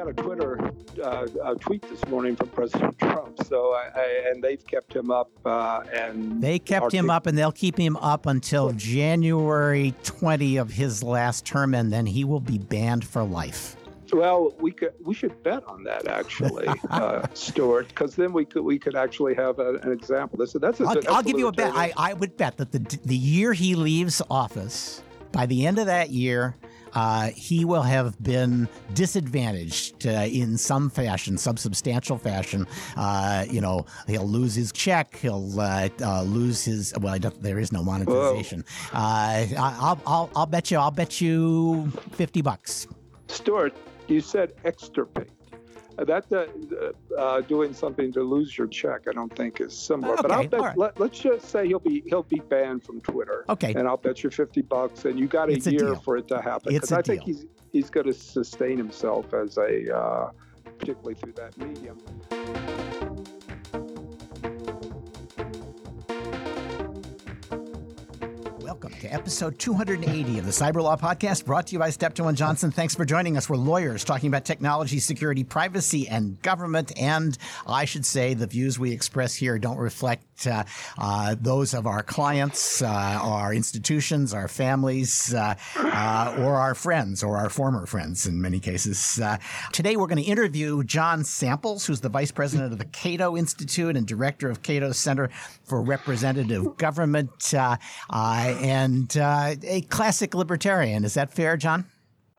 got a Twitter uh, a tweet this morning from President Trump. So, I, I, and they've kept him up, uh, and they kept him up, and they'll keep him up until January 20 of his last term, and then he will be banned for life. Well, we could we should bet on that actually, uh, Stewart, because then we could we could actually have a, an example. This that's a, I'll, that's I'll give you a bet. I, I would bet that the the year he leaves office, by the end of that year, uh, he will have been disadvantaged uh, in some fashion, some substantial fashion. Uh, you know, he'll lose his check. He'll uh, uh, lose his. Well, there is no monetization. Uh, I'll, I'll, I'll bet you. I'll bet you fifty bucks. Stewart, you said extirpate. Uh, that uh, uh, doing something to lose your check, I don't think is similar. Okay, but I'll bet. Right. Let, us just say he'll be he'll be banned from Twitter. Okay. And I'll bet you fifty bucks, and you got a it's year a for it to happen. Because I think he's he's going to sustain himself as a, uh, particularly through that medium. Welcome to episode 280 of the Cyberlaw Podcast, brought to you by Steptoe and Johnson. Thanks for joining us. We're lawyers talking about technology, security, privacy, and government. And I should say the views we express here don't reflect uh, uh, those of our clients, uh, our institutions, our families, or our friends, or our former friends in many cases. Today we're going to interview John Samples, who's the vice president of the Cato Institute and director of Cato Center for Representative Government and a classic libertarian. Is that fair, John?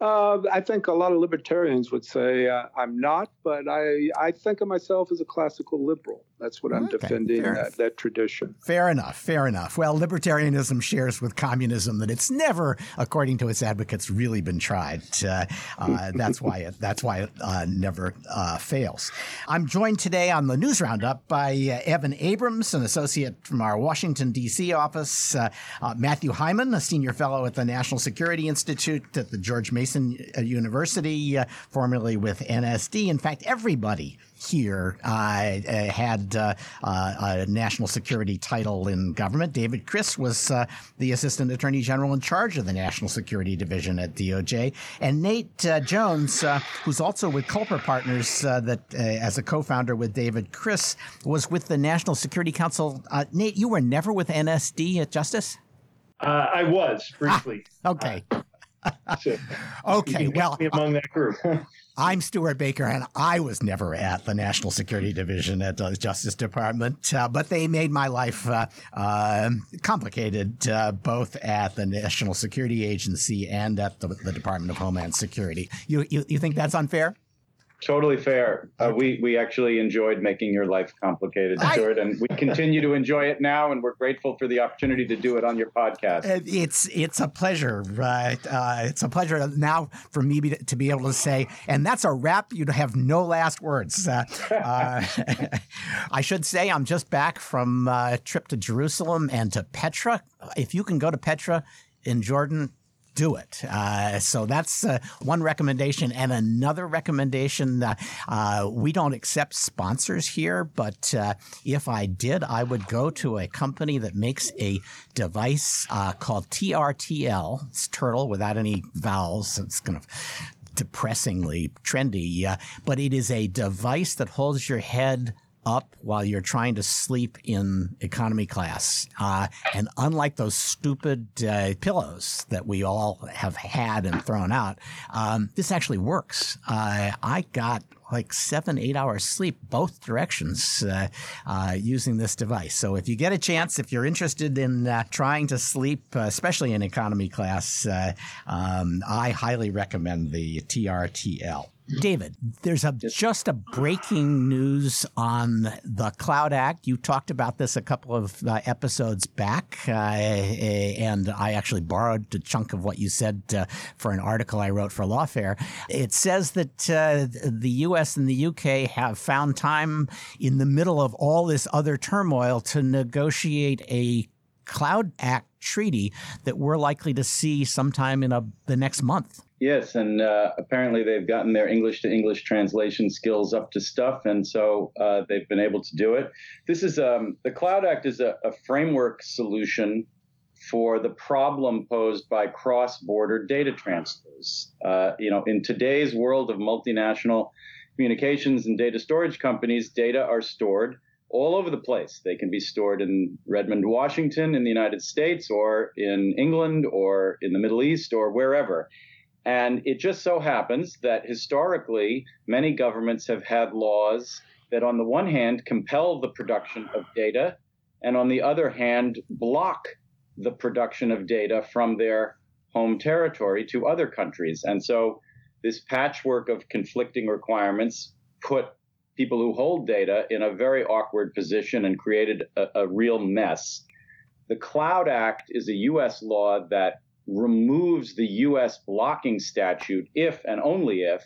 Uh, I think a lot of libertarians would say uh, I'm not, but I, I think of myself as a classical liberal. That's what I'm okay, defending, that, that, tradition. Fair enough, fair enough. Well, libertarianism shares with communism that it's never, according to its advocates, really been tried. Uh, uh that's why it, that's why it uh, never uh, fails. I'm joined today on the News Roundup by Evan Abrams, an associate from our Washington, D.C. office, Matthew Heiman, a senior fellow at the National Security Institute at the George Mason University, formerly with NSD. In fact, everybody here uh, had uh, uh, a national security title in government. David Kris was uh, the assistant attorney general in charge of the national security division at DOJ, and Nate uh, Jones, uh, who's also with Culper Partners, that as a co-founder with David Kris, was with the National Security Council. Nate, you were never with NSD at Justice. I was briefly. Ah, okay. so, okay. Well, among that group. I'm Stewart Baker, and I was never at the National Security Division at the Justice Department, uh, but they made my life uh, uh, complicated both at the National Security Agency and at the, the Department of Homeland Security. You, you, you think that's unfair? Totally fair. Uh, we we actually enjoyed making your life complicated, Stewart, I, and we continue to enjoy it now. And we're grateful for the opportunity to do it on your podcast. It's it's a pleasure, right? Uh, it's a pleasure now for me to be able to say, and that's a wrap. You have no last words. Uh, uh I should say I'm just back from a uh, trip to Jerusalem and to Petra. If you can go to Petra in Jordan, do it. Uh, so that's uh, one recommendation. And another recommendation uh, uh we don't accept sponsors here, but uh, if I did, I would go to a company that makes a device uh, called TRTL. It's turtle without any vowels. It's kind of depressingly trendy, but it is a device that holds your head up while you're trying to sleep in economy class. Uh, and unlike those stupid uh, pillows that we all have had and thrown out, um, this actually works. Uh, I got like seven, eight hours sleep both directions uh, uh, using this device. So if you get a chance, if you're interested in uh, trying to sleep, especially in economy class, um, I highly recommend the TRTL. David, there's a just a breaking news on the Cloud Act. You talked about this a couple of uh, episodes back, uh, and I actually borrowed a chunk of what you said uh, for an article I wrote for Lawfare. It says that uh, the U.S. and the U.K. have found time in the middle of all this other turmoil to negotiate a Cloud Act treaty that we're likely to see sometime in a, the next month. Yes, and uh, apparently they've gotten their English to English translation skills up to stuff, and so uh, they've been able to do it. This is um, the Cloud Act is a, a framework solution for the problem posed by cross-border data transfers. Uh, you know, in today's world of multinational communications and data storage companies, data are stored all over the place. They can be stored in Redmond, Washington, in the United States, or in England, or in the Middle East, or wherever. And it just so happens that historically, many governments have had laws that, on the one hand, compel the production of data, and on the other hand, block the production of data from their home territory to other countries. And so, this patchwork of conflicting requirements put people who hold data in a very awkward position and created a, a real mess. The Cloud Act is a U.S. law that removes the U.S. blocking statute if and only if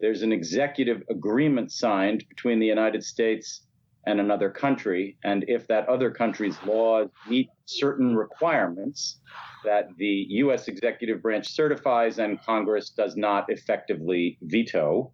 there's an executive agreement signed between the United States and another country, and if that other country's laws meet certain requirements that the U.S. executive branch certifies and Congress does not effectively veto.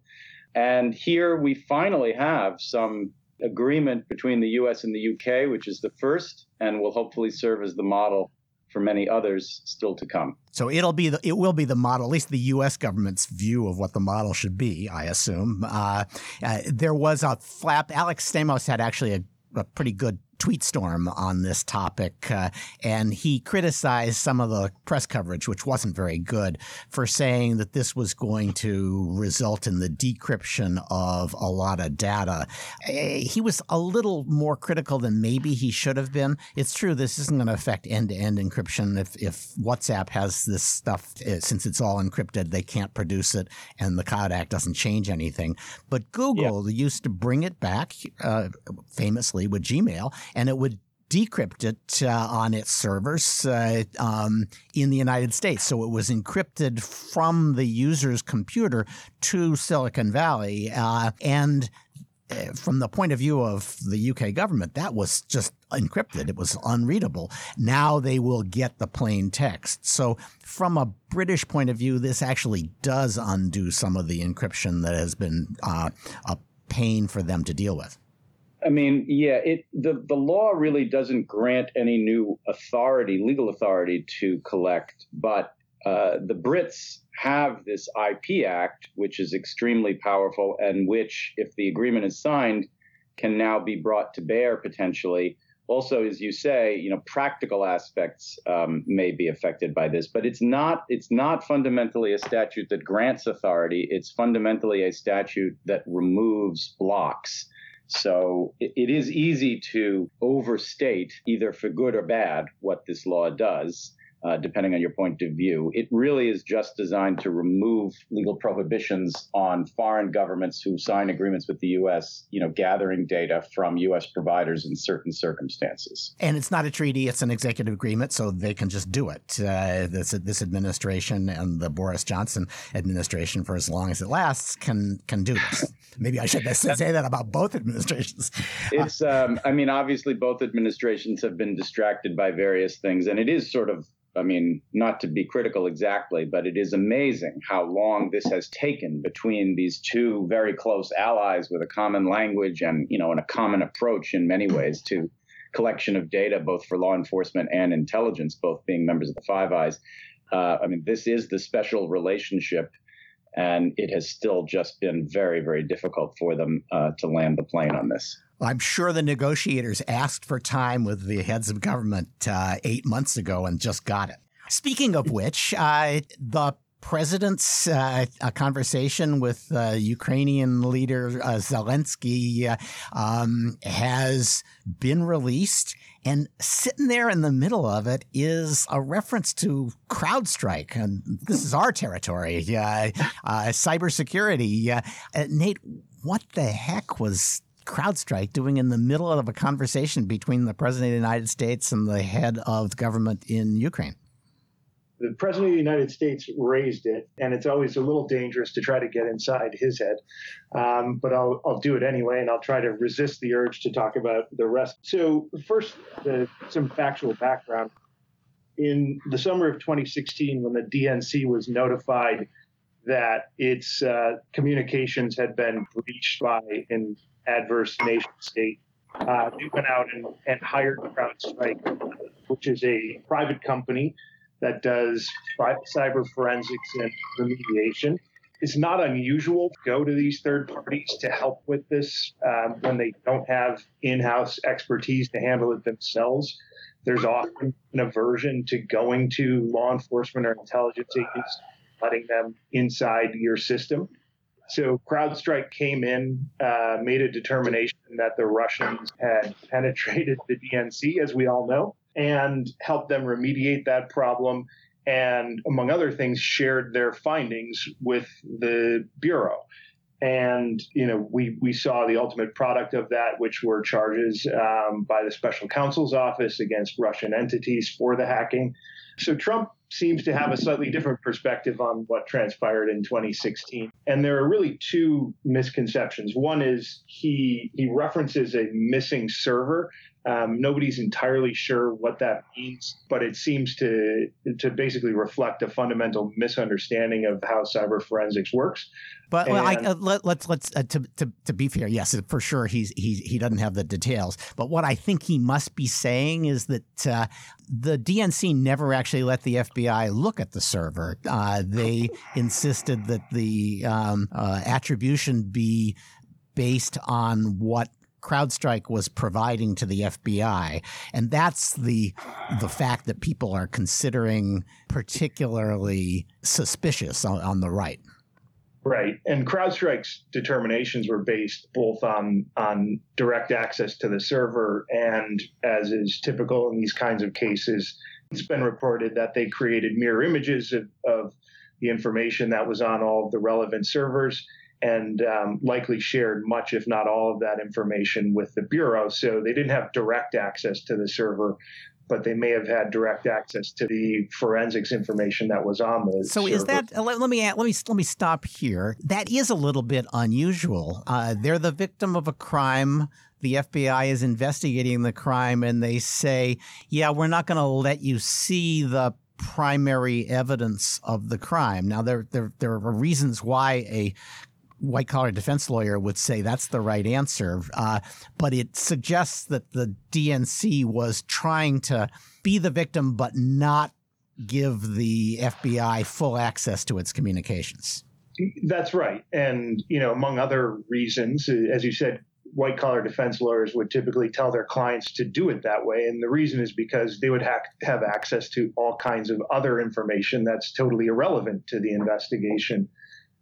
And here we finally have some agreement between the US and the UK, which is the first and will hopefully serve as the model for many others still to come. So it'll be the, it will be the model, at least the U.S. government's view of what the model should be. I assume uh, uh, there was a flap. Alex Stamos had actually a, a pretty good tweet storm on this topic, uh, and he criticized some of the press coverage, which wasn't very good, for saying that this was going to result in the decryption of a lot of data. Eh, he was a little more critical than maybe he should have been. It's true this isn't going to affect end-to-end encryption. If if WhatsApp has this stuff, eh, since it's all encrypted, they can't produce it, and the Cloud Act doesn't change anything. But Google yeah. used to bring it back, uh, famously with Gmail and it would decrypt it uh, on its servers uh, um, in the United States. So it was encrypted from the user's computer to Silicon Valley. Uh, and uh, from the point of view of the UK government, that was just encrypted. It was unreadable. Now they will get the plain text. So, from a British point of view, this actually does undo some of the encryption that has been uh, a pain for them to deal with. I mean, yeah, it the the law really doesn't grant any new authority, legal authority to collect, but uh, the Brits have this IP Act, which is extremely powerful, and which, if the agreement is signed, can now be brought to bear potentially. Also, as you say, you know, practical aspects um, may be affected by this, but it's not it's not fundamentally a statute that grants authority. It's fundamentally a statute that removes blocks. So it, it is easy to overstate, either for good or bad, what this law does uh, depending on your point of view. It really is just designed to remove legal prohibitions on foreign governments who sign agreements with the U.S., you know, gathering data from U.S. providers in certain circumstances. And it's not a treaty; it's an executive agreement, so they can just do it. Uh, this this administration and the Boris Johnson administration, for as long as it lasts, can can do this. Maybe I should say that about both administrations. It's, um, I mean, obviously both administrations have been distracted by various things, and it is sort of I mean, not to be critical exactly, but it is amazing how long this has taken between these two very close allies with a common language and, you know, and a common approach in many ways to collection of data, both for law enforcement and intelligence, both being members of the Five Eyes. Uh, I mean, this is the special relationship, and it has still just been very, very difficult for them uh, to land the plane on this. I'm sure the negotiators asked for time with the heads of government uh, eight months ago and just got it. Speaking of which, uh, the president's uh, conversation with uh, Ukrainian leader uh, Zelensky uh, um, has been released. And sitting there in the middle of it is a reference to CrowdStrike. And this is our territory, uh, uh cybersecurity. Uh, uh, Nate, what the heck was CrowdStrike doing in the middle of a conversation between the president of the United States and the head of government in Ukraine? The president of the United States raised it, and it's always a little dangerous to try to get inside his head. Um, but I'll, I'll do it anyway, and I'll try to resist the urge to talk about the rest. So, first, the, some factual background. In the summer of 2016, when the DNC was notified that its uh, communications had been breached by an adverse nation state. Uh, they went out and, and hired CrowdStrike which is a private company that does cyber forensics and remediation. It's not unusual to go to these third parties to help with this um, when they don't have in house expertise to handle it themselves. There's often an aversion to going to law enforcement or intelligence agents, letting them inside your system. So CrowdStrike came in, uh, made a determination that the Russians had penetrated the DNC, as we all know, and helped them remediate that problem. And among other things, shared their findings with the Bureau. And, you know, we, we saw the ultimate product of that, which were charges um, by the special counsel's office against Russian entities for the hacking. So Trump seems to have a slightly different perspective on what transpired in 2016. And there are really two misconceptions. One is he he references a missing server. Um, nobody's entirely sure what that means, but it seems to to basically reflect a fundamental misunderstanding of how cyber forensics works. But well, I, uh, let, us let's, let's uh, to, to to be fair, yes, for sure he's he he doesn't have the details. But what I think he must be saying is that uh, the DNC never actually let the FBI look at the server. Uh, they insisted that the um, uh, attribution be based on what CrowdStrike was providing to the FBI, and that's the the fact that people are considering particularly suspicious on, on the right. Right. And CrowdStrike's determinations were based both on on direct access to the server and as is typical in these kinds of cases, it's been reported that they created mirror images of, of the information that was on all of the relevant servers and um, likely shared much, if not all, of that information with the Bureau. So they didn't have direct access to the server, but they may have had direct access to the forensics information that was on the. So server. is that? Uh, let, let, me let me let me stop here. That is a little bit unusual. Uh, they're the victim of a crime. The FBI is investigating the crime, and they say, "Yeah, we're not going to let you see the." primary evidence of the crime. Now there there there are reasons why a white collar defense lawyer would say that's the right answer. Uh, but it suggests that the DNC was trying to be the victim, but not give the FBI full access to its communications. That's right. And, you know, among other reasons, as you said, white collar defense lawyers would typically tell their clients to do it that way. And the reason is because they would ha- have access to all kinds of other information that's totally irrelevant to the investigation.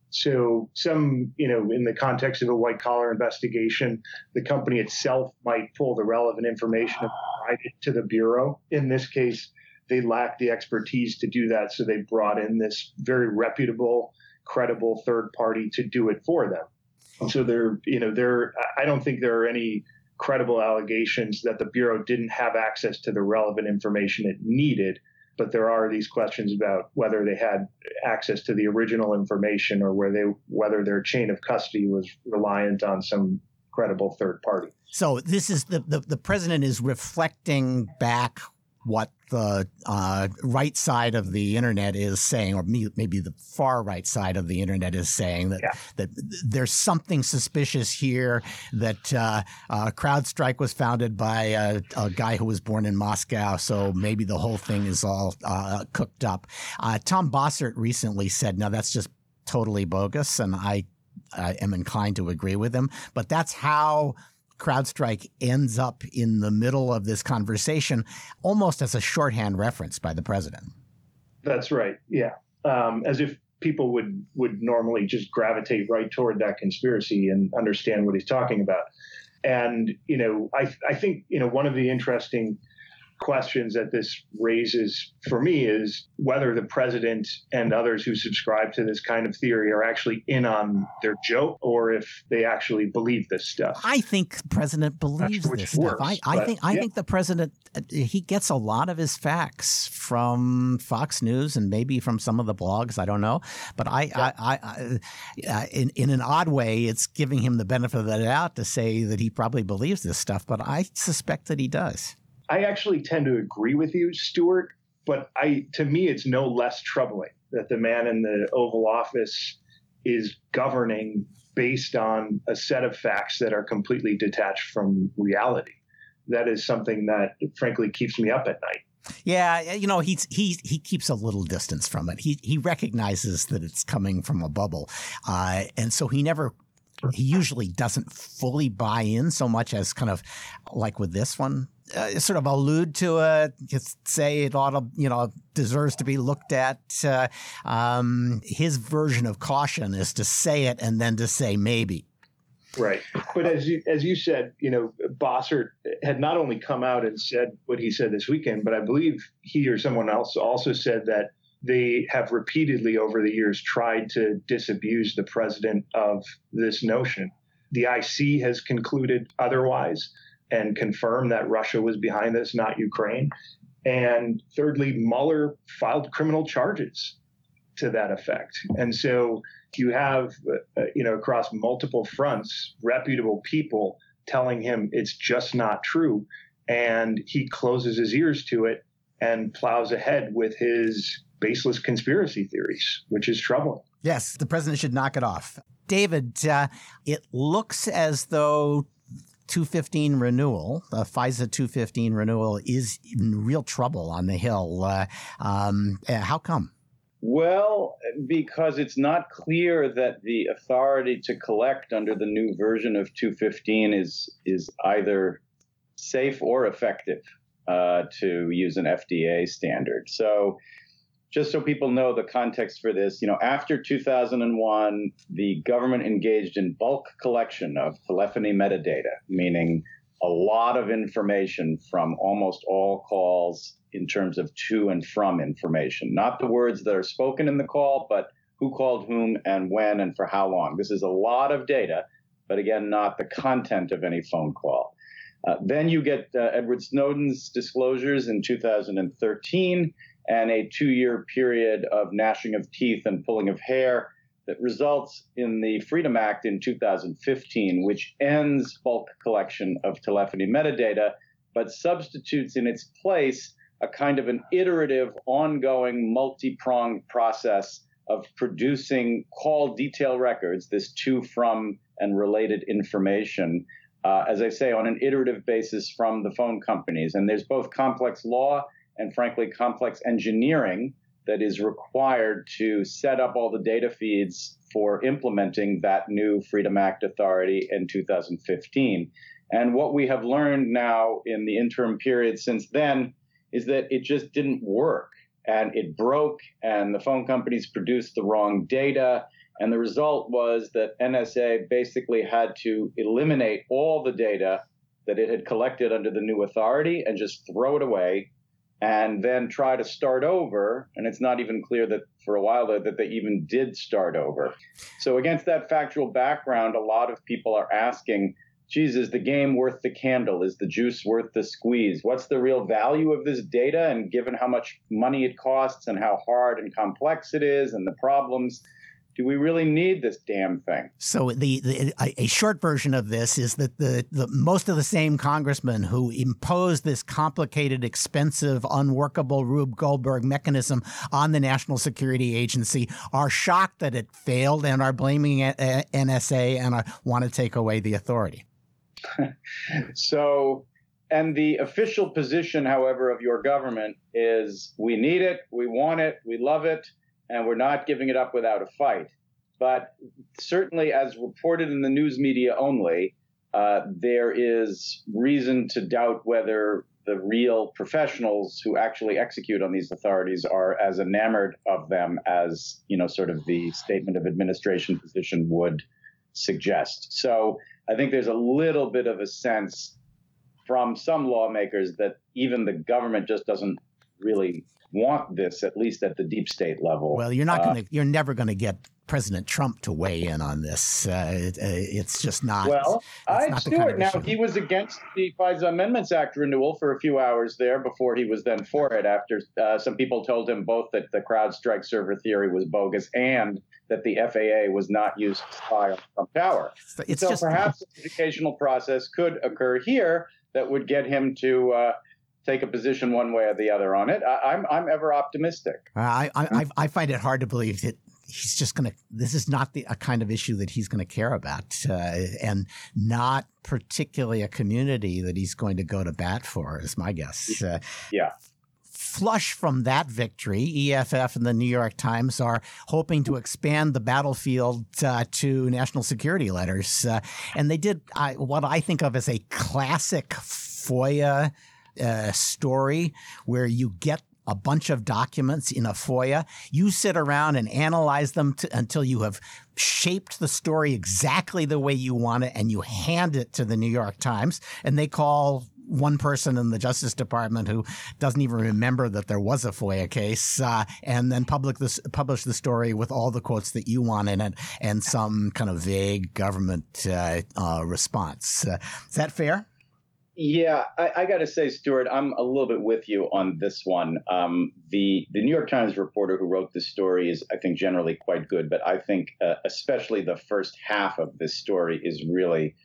So some, you know, in the context of a white collar investigation, the company itself might pull the relevant information and provide it to the bureau. In this case, they lacked the expertise to do that, so they brought in this very reputable, credible third party to do it for them. So there, you know, there. I don't think there are any credible allegations that the bureau didn't have access to the relevant information it needed but there are these questions about whether they had access to the original information or where they whether their chain of custody was reliant on some credible third party. So this is the the, the president is reflecting back what the uh, right side of the internet is saying, or maybe the far right side of the internet is saying that yeah. that there's something suspicious here. That uh, uh, CrowdStrike was founded by a, a, guy who was born in Moscow, so maybe the whole thing is all uh, cooked up. Uh, Tom Bossert recently said, "No, that's just totally bogus," and I am inclined to agree with him. But that's how CrowdStrike ends up in the middle of this conversation almost as a shorthand reference by the president. That's right. Yeah. Um, as if people would, would normally just gravitate right toward that conspiracy and understand what he's talking about. And, you know, I, I think, you know, one of the interesting questions that this raises for me is whether the president and others who subscribe to this kind of theory are actually in on their joke or if they actually believe this stuff. I think the president believes this stuff. Works, I, I think I yeah. think the president uh, he gets a lot of his facts from Fox News and maybe from some of the blogs. I don't know, but I, yeah. I, I, I in in an odd way, it's giving him the benefit of the doubt to say that he probably believes this stuff. But I suspect that he does. I actually tend to agree with you, Stewart, but I to me it's no less troubling that the man in the Oval Office is governing based on a set of facts that are completely detached from reality. That is something that frankly keeps me up at night. Yeah, you know, he's he he keeps a little distance from it. He he recognizes that it's coming from a bubble, uh, and so he never. He usually doesn't fully buy in so much as kind of like with this one, uh, sort of allude to it, say it ought to, you know, deserves to be looked at. Uh, um, his version of caution is to say it and then to say maybe. Right. But as you as you said, you know, Bossert had not only come out and said what he said this weekend, but I believe he or someone else also said that they have repeatedly over the years tried to disabuse the president of this notion. The IC has concluded otherwise and confirm that Russia was behind this, not Ukraine. And thirdly, Mueller filed criminal charges to that effect. And so you have, uh, you know, across multiple fronts, reputable people telling him it's just not true. And he closes his ears to it and plows ahead with his baseless conspiracy theories, which is troubling. Yes, the president should knock it off. David, uh, it looks as though 215 renewal, the FISA 215 renewal, is in real trouble on the Hill. Uh, um, uh, how come? Well, because it's not clear that the authority to collect under the new version of 215 is is either safe or effective, uh, to use an FDA standard. So, just so people know the context for this, you know, after 2001, the government engaged in bulk collection of telephony metadata, meaning a lot of information from almost all calls in terms of to and from information, not the words that are spoken in the call, but who called whom and when and for how long. This is a lot of data, but again, not the content of any phone call. Uh, then you get uh, Edward Snowden's disclosures in 2013 and a two year period of gnashing of teeth and pulling of hair that results in the Freedom Act in 2015, which ends bulk collection of telephony metadata, but substitutes in its place a kind of an iterative, ongoing, multi pronged process of producing call detail records, this to, from, and related information, uh, as I say, on an iterative basis from the phone companies. And there's both complex law and, frankly, complex engineering that is required to set up all the data feeds for implementing that new Freedom Act authority in 2015. And what we have learned now in the interim period since then is that it just didn't work and it broke and the phone companies produced the wrong data and the result was that NSA basically had to eliminate all the data that it had collected under the new authority and just throw it away and then try to start over. And it's not even clear that for a while that, they even did start over. So, against that factual background, a lot of people are asking, geez, is the game worth the candle? Is the juice worth the squeeze? What's the real value of this data? And given how much money it costs and how hard and complex it is and the problems, do we really need this damn thing? So the, the a short version of this is that the, the most of the same congressmen who imposed this complicated, expensive, unworkable Rube Goldberg mechanism on the National Security Agency are shocked that it failed and are blaming NSA and want to take away the authority. so, and the official position, however, of your government is we need it, we want it, we love it, and we're not giving it up without a fight. But certainly, as reported in the news media only, uh, there is reason to doubt whether the real professionals who actually execute on these authorities are as enamored of them as you know sort of the statement of administration position would suggest so I think there's a little bit of a sense from some lawmakers that even the government just doesn't really want this, at least at the deep state level. Well, you're not uh, going to, you're never going to get President Trump to weigh in on this. Uh, it, uh, it's just not. Well, I Stewart. Now he was against the FISA Amendments Act renewal for a few hours there before he was then for it. After uh, some people told him both that the CrowdStrike server theory was bogus and that the FAA was not used to spy on Trump Tower. It's so just, perhaps an educational process could occur here that would get him to uh, take a position one way or the other on it. I, am I'm, I'm ever optimistic. I, I I find it hard to believe that he's just going to. This is not the a kind of issue that he's going to care about, uh, and not particularly a community that he's going to go to bat for. Is my guess. Uh, yeah flush from that victory, EFF and the New York Times are hoping to expand the battlefield uh, to national security letters. Uh, and they did uh, what I think of as a classic FOIA uh, story where you get a bunch of documents in a FOIA. You sit around and analyze them until you have shaped the story exactly the way you want it, and you hand it to the New York Times, and they call one person in the Justice Department who doesn't even remember that there was a FOIA case, uh, and then public this, publish the story with all the quotes that you want in it and some kind of vague government uh, uh, response. Uh, is that fair? Yeah, I, I got to say, Stewart, I'm a little bit with you on this one. Um, the the New York Times reporter who wrote this story is, I think, generally quite good, but I think uh, especially the first half of this story is really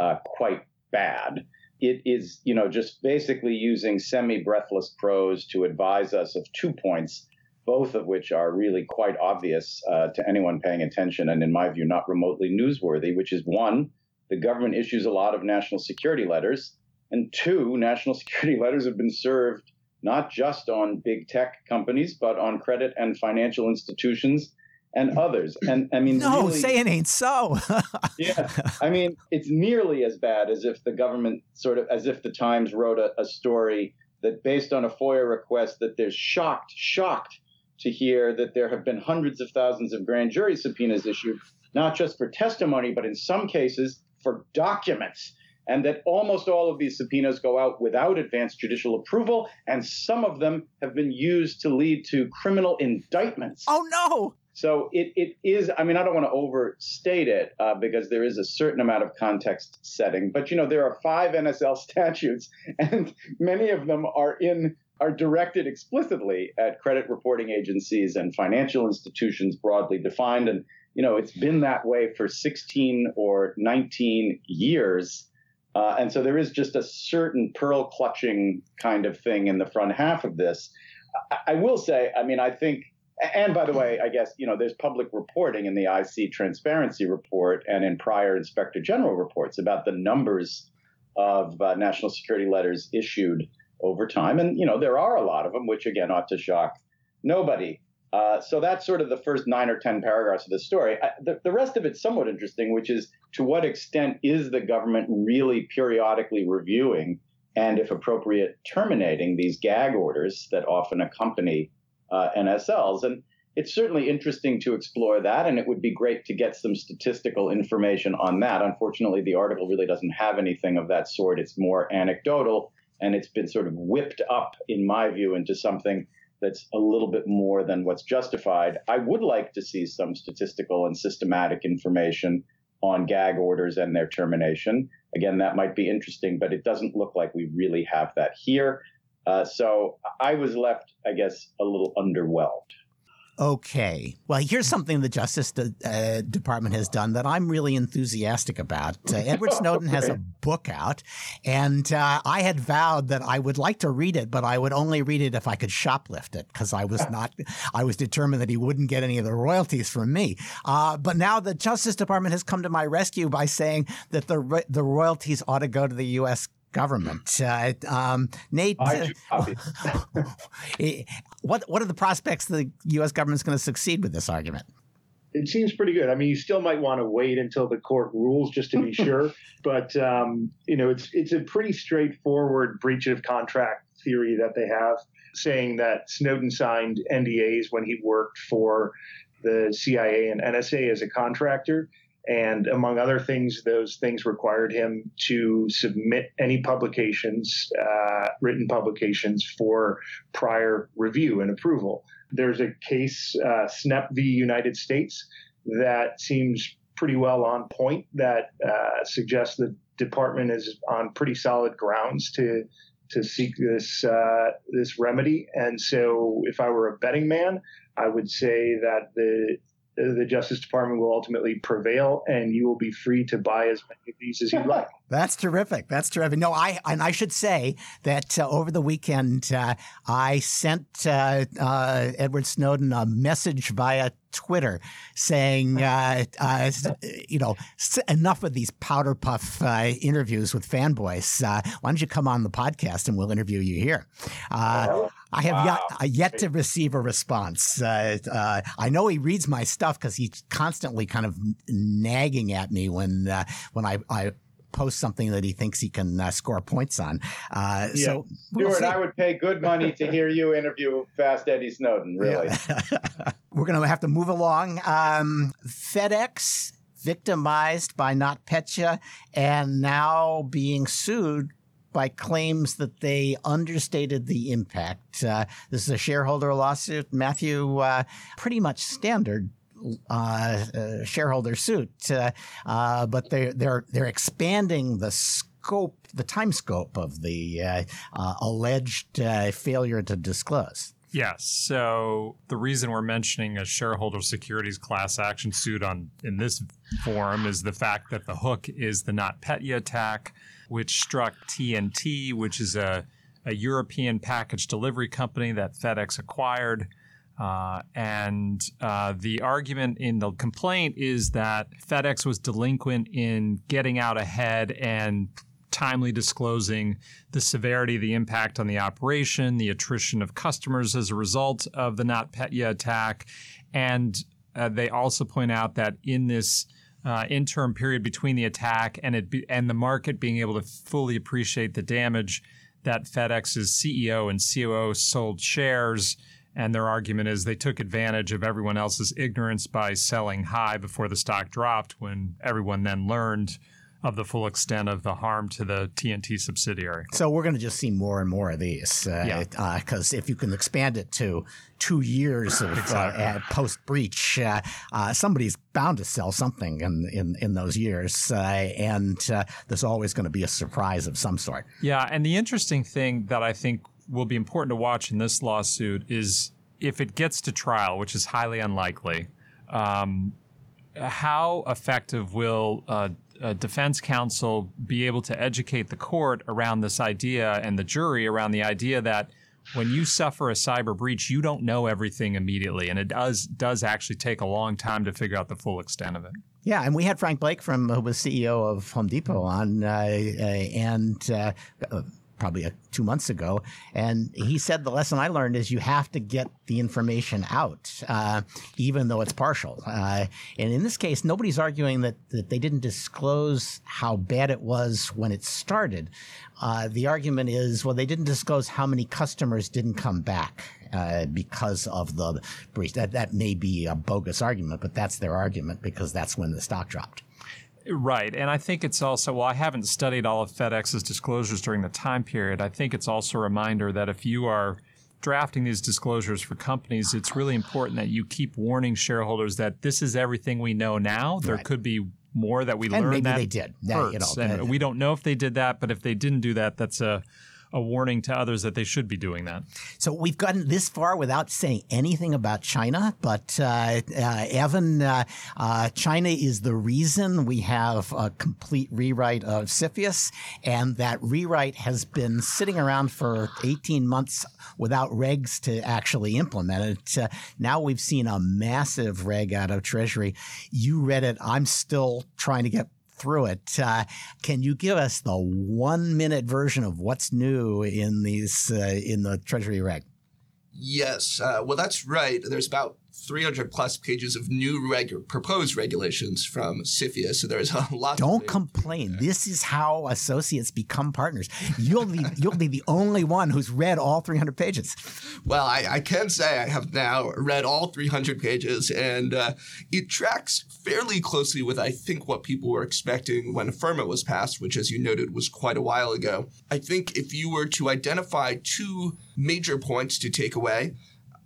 uh, quite bad. It is, you know, just basically using semi-breathless prose to advise us of two points, both of which are really quite obvious uh, to anyone paying attention, and in my view, not remotely newsworthy. Which is one, the government issues a lot of national security letters and two, national security letters have been served not just on big tech companies, but on credit and financial institutions and others. And I mean, no, really, say it ain't so. yeah, I mean, it's nearly as bad as if the government sort of, as if the Times wrote a, a story that, based on a FOIA request, that they're shocked, shocked to hear that there have been hundreds of thousands of grand jury subpoenas issued, not just for testimony, but in some cases for documents and that almost all of these subpoenas go out without advance judicial approval, and some of them have been used to lead to criminal indictments. Oh, no. So it, it is, I mean, I don't want to overstate it uh, because there is a certain amount of context setting, but you know, there are five NSL statutes, and many of them are in are directed explicitly at credit reporting agencies and financial institutions broadly defined and you know it's been that way for 16 or 19 years uh, and so there is just a certain pearl clutching kind of thing in the front half of this. I, I will say, I mean, I think, and by the way, I guess, you know, there's public reporting in the IC transparency report and in prior inspector general reports about the numbers of uh, national security letters issued over time. And, you know, there are a lot of them, which again ought to shock nobody. Uh, so that's sort of the first nine or 10 paragraphs of the story. I, the, the rest of it's somewhat interesting, which is to what extent is the government really periodically reviewing and, if appropriate, terminating these gag orders that often accompany uh, NSLs? And it's certainly interesting to explore that, and it would be great to get some statistical information on that. Unfortunately, the article really doesn't have anything of that sort. It's more anecdotal, and it's been sort of whipped up, in my view, into something that's a little bit more than what's justified. I would like to see some statistical and systematic information on gag orders and their termination. Again, that might be interesting, but it doesn't look like we really have that here. Uh, so I was left, I guess, a little underwhelmed. Okay. Well, here's something the Justice De- uh, Department has done that I'm really enthusiastic about. Uh, Edward Snowden has a book out, and uh, I had vowed that I would like to read it, but I would only read it if I could shoplift it because I was not, I was determined that he wouldn't get any of the royalties from me. Uh, but now the Justice Department has come to my rescue by saying that the the royalties ought to go to the U.S government. Uh, um, Nate, uh, what what are the prospects the U.S. government is going to succeed with this argument? It seems pretty good. I mean, you still might want to wait until the court rules just to be sure, but um, you know, it's it's a pretty straightforward breach of contract theory that they have, saying that Snowden signed NDAs when he worked for the CIA and NSA as a contractor, and among other things, those things required him to submit any publications, uh, written publications, for prior review and approval. There's a case, uh, Snepp v. United States, that seems pretty well on point that uh, suggests the department is on pretty solid grounds to to seek this uh, this remedy. And so, if I were a betting man, I would say that the the Justice Department will ultimately prevail, and you will be free to buy as many of these as you like. That's terrific. That's terrific. No, I and I should say that uh, over the weekend uh, I sent uh, uh Edward Snowden a message via Twitter saying, uh, uh, you know, enough of these powder puff interviews with fanboys. why don't you come on the podcast and we'll interview you here? I have Wow. yet, yet to receive a response. Uh, uh, I know he reads my stuff because he's constantly kind of nagging at me when uh, when I, I post something that he thinks he can uh, score points on. Uh, Yeah. So we'll Stewart, see. I would pay good money to hear you interview Fast Eddie Snowden. Really? Yeah. We're going to have to move along. Um, FedEx victimized by NotPetya and now being sued by claims that they understated the impact. Uh, this is a shareholder lawsuit, Matthew, uh, pretty much standard. Uh, uh, shareholder suit, uh, uh, but they're they're they're expanding the scope, the time scope of the alleged failure to disclose. Yes. So the reason we're mentioning a shareholder securities class action suit on in this forum is the fact that the hook is the not NotPetya attack, which struck TNT, which is a, a European package delivery company that FedEx acquired. Uh, and uh, the argument in the complaint is that FedEx was delinquent in getting out ahead and timely disclosing the severity of the impact on the operation, the attrition of customers as a result of the NotPetya attack. And uh, they also point out that in this uh, interim period between the attack and it be, and the market being able to fully appreciate the damage, that FedEx's CEO and COO sold shares. And their argument is they took advantage of everyone else's ignorance by selling high before the stock dropped when everyone then learned of the full extent of the harm to the TNT subsidiary. So we're going to just see more and more of these, Yeah. Because if you can expand it to two years of Exactly. uh, post breach, uh, uh, somebody's bound to sell something in in, in those years, uh, and uh, there's always going to be a surprise of some sort. Yeah, and the interesting thing that I think will be important to watch in this lawsuit is if it gets to trial, which is highly unlikely. Um, how effective will uh, a defense counsel be able to educate the court around this idea and the jury around the idea that when you suffer a cyber breach, you don't know everything immediately, and it does does actually take a long time to figure out the full extent of it. Yeah, and we had Frank Blake from who was CEO of Home Depot on, uh, uh, and uh, uh, probably uh, two months ago, and he said the lesson I learned is you have to get the information out, uh, even though it's partial. Uh, and in this case, nobody's arguing that that they didn't disclose how bad it was when it started. Uh, the argument is, well, they didn't disclose how many customers didn't come back uh, because of the breach. That that may be a bogus argument, but that's their argument because that's when the stock dropped. Right. And I think it's also, well, I haven't studied all of FedEx's disclosures during the time period. I think it's also a reminder that if you are drafting these disclosures for companies, it's really important that you keep warning shareholders that this is everything we know now. There Right. could be more that we And learned maybe that they did. That, you know, and we don't know if they did that, but if they didn't do that, that's a, a warning to others that they should be doing that. So we've gotten this far without saying anything about China, but uh, uh, Evan, uh, uh, China is the reason we have a complete rewrite of CFIUS, and that rewrite has been sitting around for 18 months without regs to actually implement it. Uh, now we've seen a massive reg out of Treasury. You read it. I'm still trying to get through it. Uh, can you give us the one minute version of what's new in these uh, in the Treasury reg? Yes, uh, well, that's right. There's about 300 plus pages of new reg- proposed regulations from CFIUS, so there's a lot. Don't complain. This is how associates become partners. You'll be you'll be the only one who's read all 300 pages. Well, I, I can say I have now read all 300 pages, and uh, it tracks fairly closely with, I think, what people were expecting when FIRRMA was passed, which, as you noted, was quite a while ago. I think if you were to identify two major points to take away,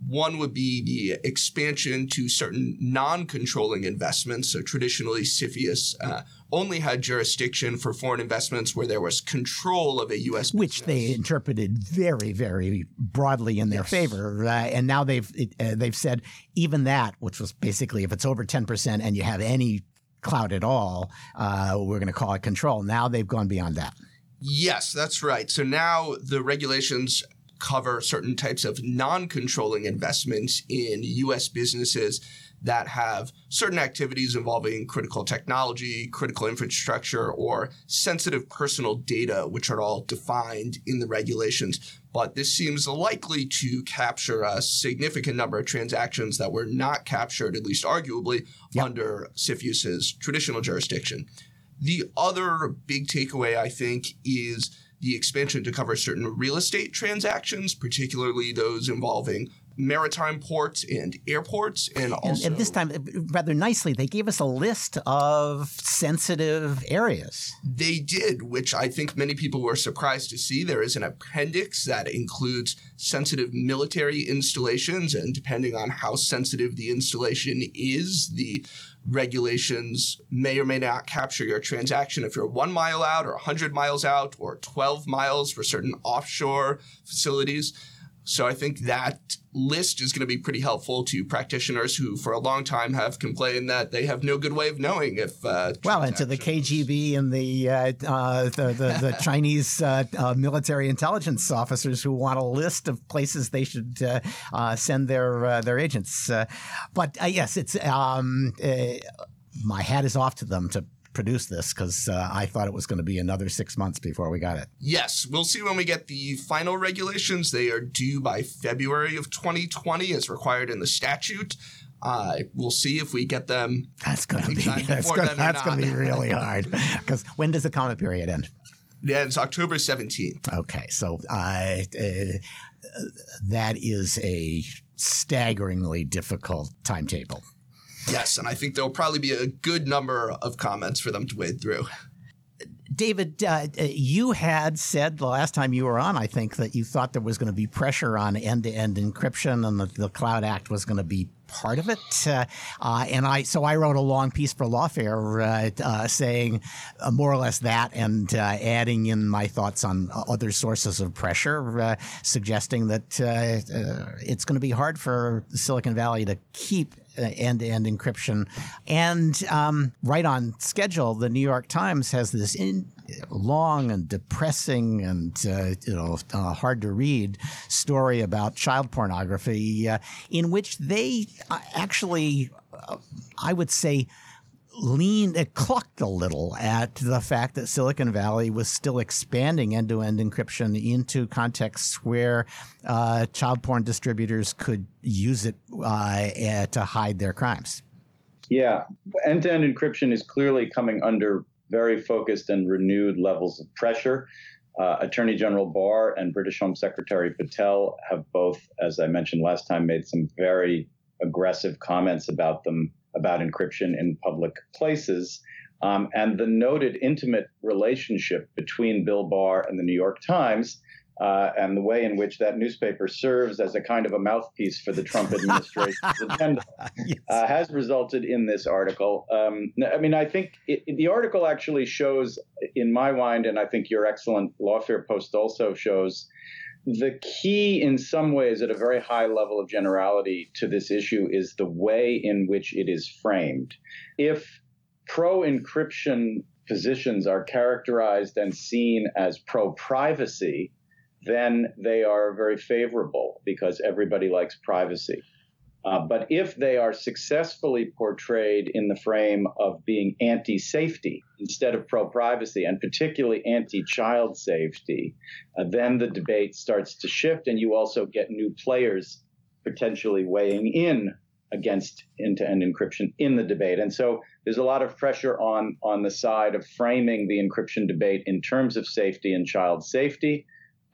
one would be the expansion to certain non-controlling investments. So traditionally, CFIUS uh, only had jurisdiction for foreign investments where there was control of a U.S. which they interpreted very, very broadly in their Yes. favor. Uh, and now they've it, uh, they've said even that, which was basically if it's over ten percent and you have any cloud at all, uh, we're going to call it control. Now they've gone beyond that. Yes, that's right. So now the regulations cover certain types of non controlling investments in US businesses that have certain activities involving critical technology, critical infrastructure, or sensitive personal data, which are all defined in the regulations. But this seems likely to capture a significant number of transactions that were not captured, at least arguably, yep. under CFIUS's traditional jurisdiction. The other big takeaway, I think, is the expansion to cover certain real estate transactions, particularly those involving maritime ports and airports and also and, this time uh, rather nicely they gave us a list of sensitive areas. They did which i think many people were surprised to see. There is an appendix that includes sensitive military installations and depending on how sensitive the installation is the regulations may or may not capture your transaction if you're one mile out or 100 miles out or 12 miles for certain offshore facilities. So I think that list is going to be pretty helpful to practitioners who, for a long time, have complained that they have no good way of knowing if. Uh, well, and to the KGB and the uh, uh, the, the, the Chinese uh, uh, military intelligence officers who want a list of places they should uh, send their their agents. but yes, it's um, my hat is off to them to produce this because uh, I thought it was going to be another six months before we got it. Yes, we'll see when we get the final regulations. They are due by February of 2020 as required in the statute. Uh, we'll see if we get them. That's going to be that's going to be really hard because when does the comment period end? Yeah, it's October 17th. Okay, so uh, that is a staggeringly difficult timetable. Yes, and I think there'll probably be a good number of comments for them to wade through. David, uh, you had said the last time you were on, I think, that you thought there was going to be pressure on end to end encryption and that the Cloud Act was going to be part of it. Uh, uh, and I, so I wrote a long piece for Lawfare uh, uh saying uh, more or less that and uh, adding in my thoughts on other sources of pressure, suggesting that it's going to be hard for Silicon Valley to keep end to end encryption. And um, right on schedule, the New York Times has this in, long and depressing and uh, you know uh, hard to read story about child pornography, uh, in which they uh, actually, uh, I would say, leaned, it clucked a little at the fact that Silicon Valley was still expanding end to end encryption into contexts where uh, child porn distributors could use it uh, to hide their crimes. Yeah, end to end encryption is clearly coming under very focused and renewed levels of pressure. Uh, Attorney General Barr and British Home Secretary Patel have both, as I mentioned last time, made some very aggressive comments about them about encryption in public places. Um, and the noted intimate relationship between Bill Barr and the New York Times, uh, and the way in which that newspaper serves as a kind of a mouthpiece for the Trump administration's agenda, yes. uh, has resulted in this article. Um, I mean, I think it, the article actually shows, in my mind, and I think your excellent lawfare post also shows the key, in some ways, at a very high level of generality to this issue is the way in which it is framed. If pro encryption positions are characterized and seen as pro privacy, then they are very favorable because everybody likes privacy. Uh, but if they are successfully portrayed in the frame of being anti safety instead of pro privacy, and particularly anti child safety, uh, then the debate starts to shift, and you also get new players potentially weighing in against end to end encryption in the debate. And so there's a lot of pressure on, on the side of framing the encryption debate in terms of safety and child safety.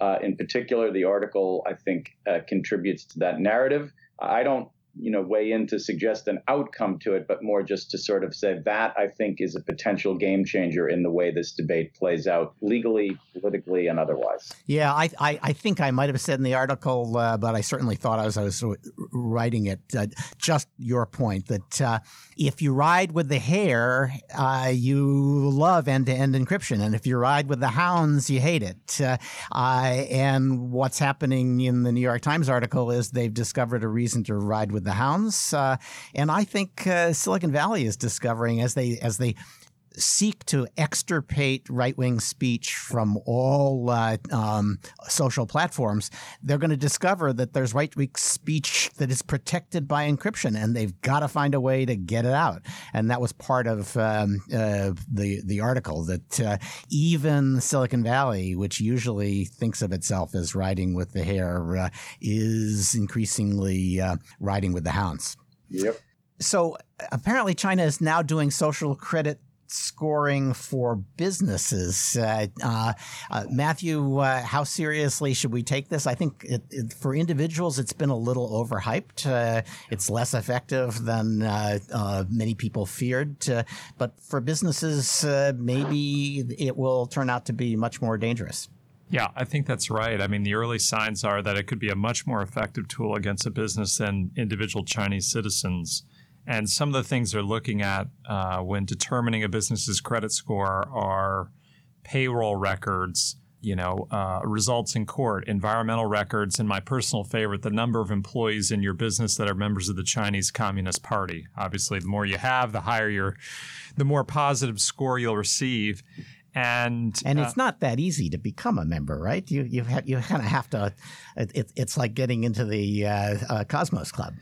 Uh, in particular, the article, I think, uh, contributes to that narrative. I don't you know weigh in to suggest an outcome to it, but more just to sort of say that I think is a potential game changer in the way this debate plays out legally, politically, and otherwise. Yeah, I I, I think I might have said in the article, uh, but I certainly thought as I was writing it, uh, just your point that uh, if you ride with the hare, uh, you love end-to-end encryption, and if you ride with the hounds, you hate it. Uh, and what's happening in the New York Times article is they've discovered a reason to ride with the hounds. Uh, and I think uh, Silicon Valley is discovering as they as they seek to extirpate right wing speech from all uh, um, social platforms, they're going to discover that there's right wing speech that is protected by encryption, and they've got to find a way to get it out. And that was part of um, uh, the the article that uh, even Silicon Valley, which usually thinks of itself as riding with the hare, uh, is increasingly uh, riding with the hounds. Yep. So apparently, China is now doing social credit scoring for businesses. Uh, uh, uh, Matthew, uh, how seriously should we take this? I think it, it, for individuals, it's been a little overhyped. Uh, it's less effective than many people feared. but for businesses, maybe it will turn out to be much more dangerous. Yeah, I think that's right. I mean, the early signs are that it could be a much more effective tool against a business than individual Chinese citizens. And some of the things they're looking at uh, when determining a business's credit score are payroll records, you know, uh, results in court, environmental records, and my personal favorite, the number of employees in your business that are members of the Chinese Communist Party. Obviously, the more you have, the higher your, the more positive score you'll receive. And and it's uh, not that easy to become a member, right? You you ha- you kind of have to. It, it's like getting into the uh, uh, Cosmos Club.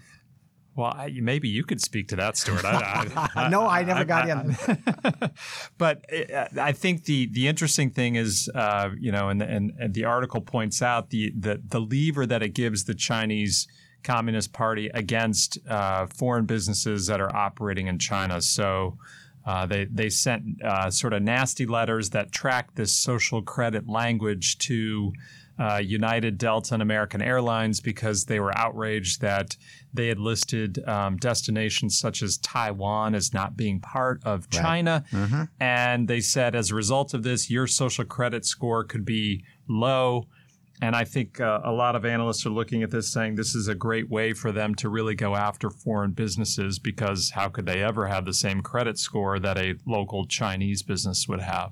Well, I, maybe you could speak to that, Stewart. I, I, no, I never got in. but uh, I think the the interesting thing is, uh, you know, and, and, and the article points out the, the the lever that it gives the Chinese Communist Party against uh, foreign businesses that are operating in China. So. Uh, they they sent uh, sort of nasty letters that track this social credit language to uh, United, Delta, and American Airlines because they were outraged that they had listed um, destinations such as Taiwan as not being part of China. Right. Mm-hmm. And they said, as a result of this, your social credit score could be low. And I think uh, a lot of analysts are looking at this saying this is a great way for them to really go after foreign businesses because how could they ever have the same credit score that a local Chinese business would have?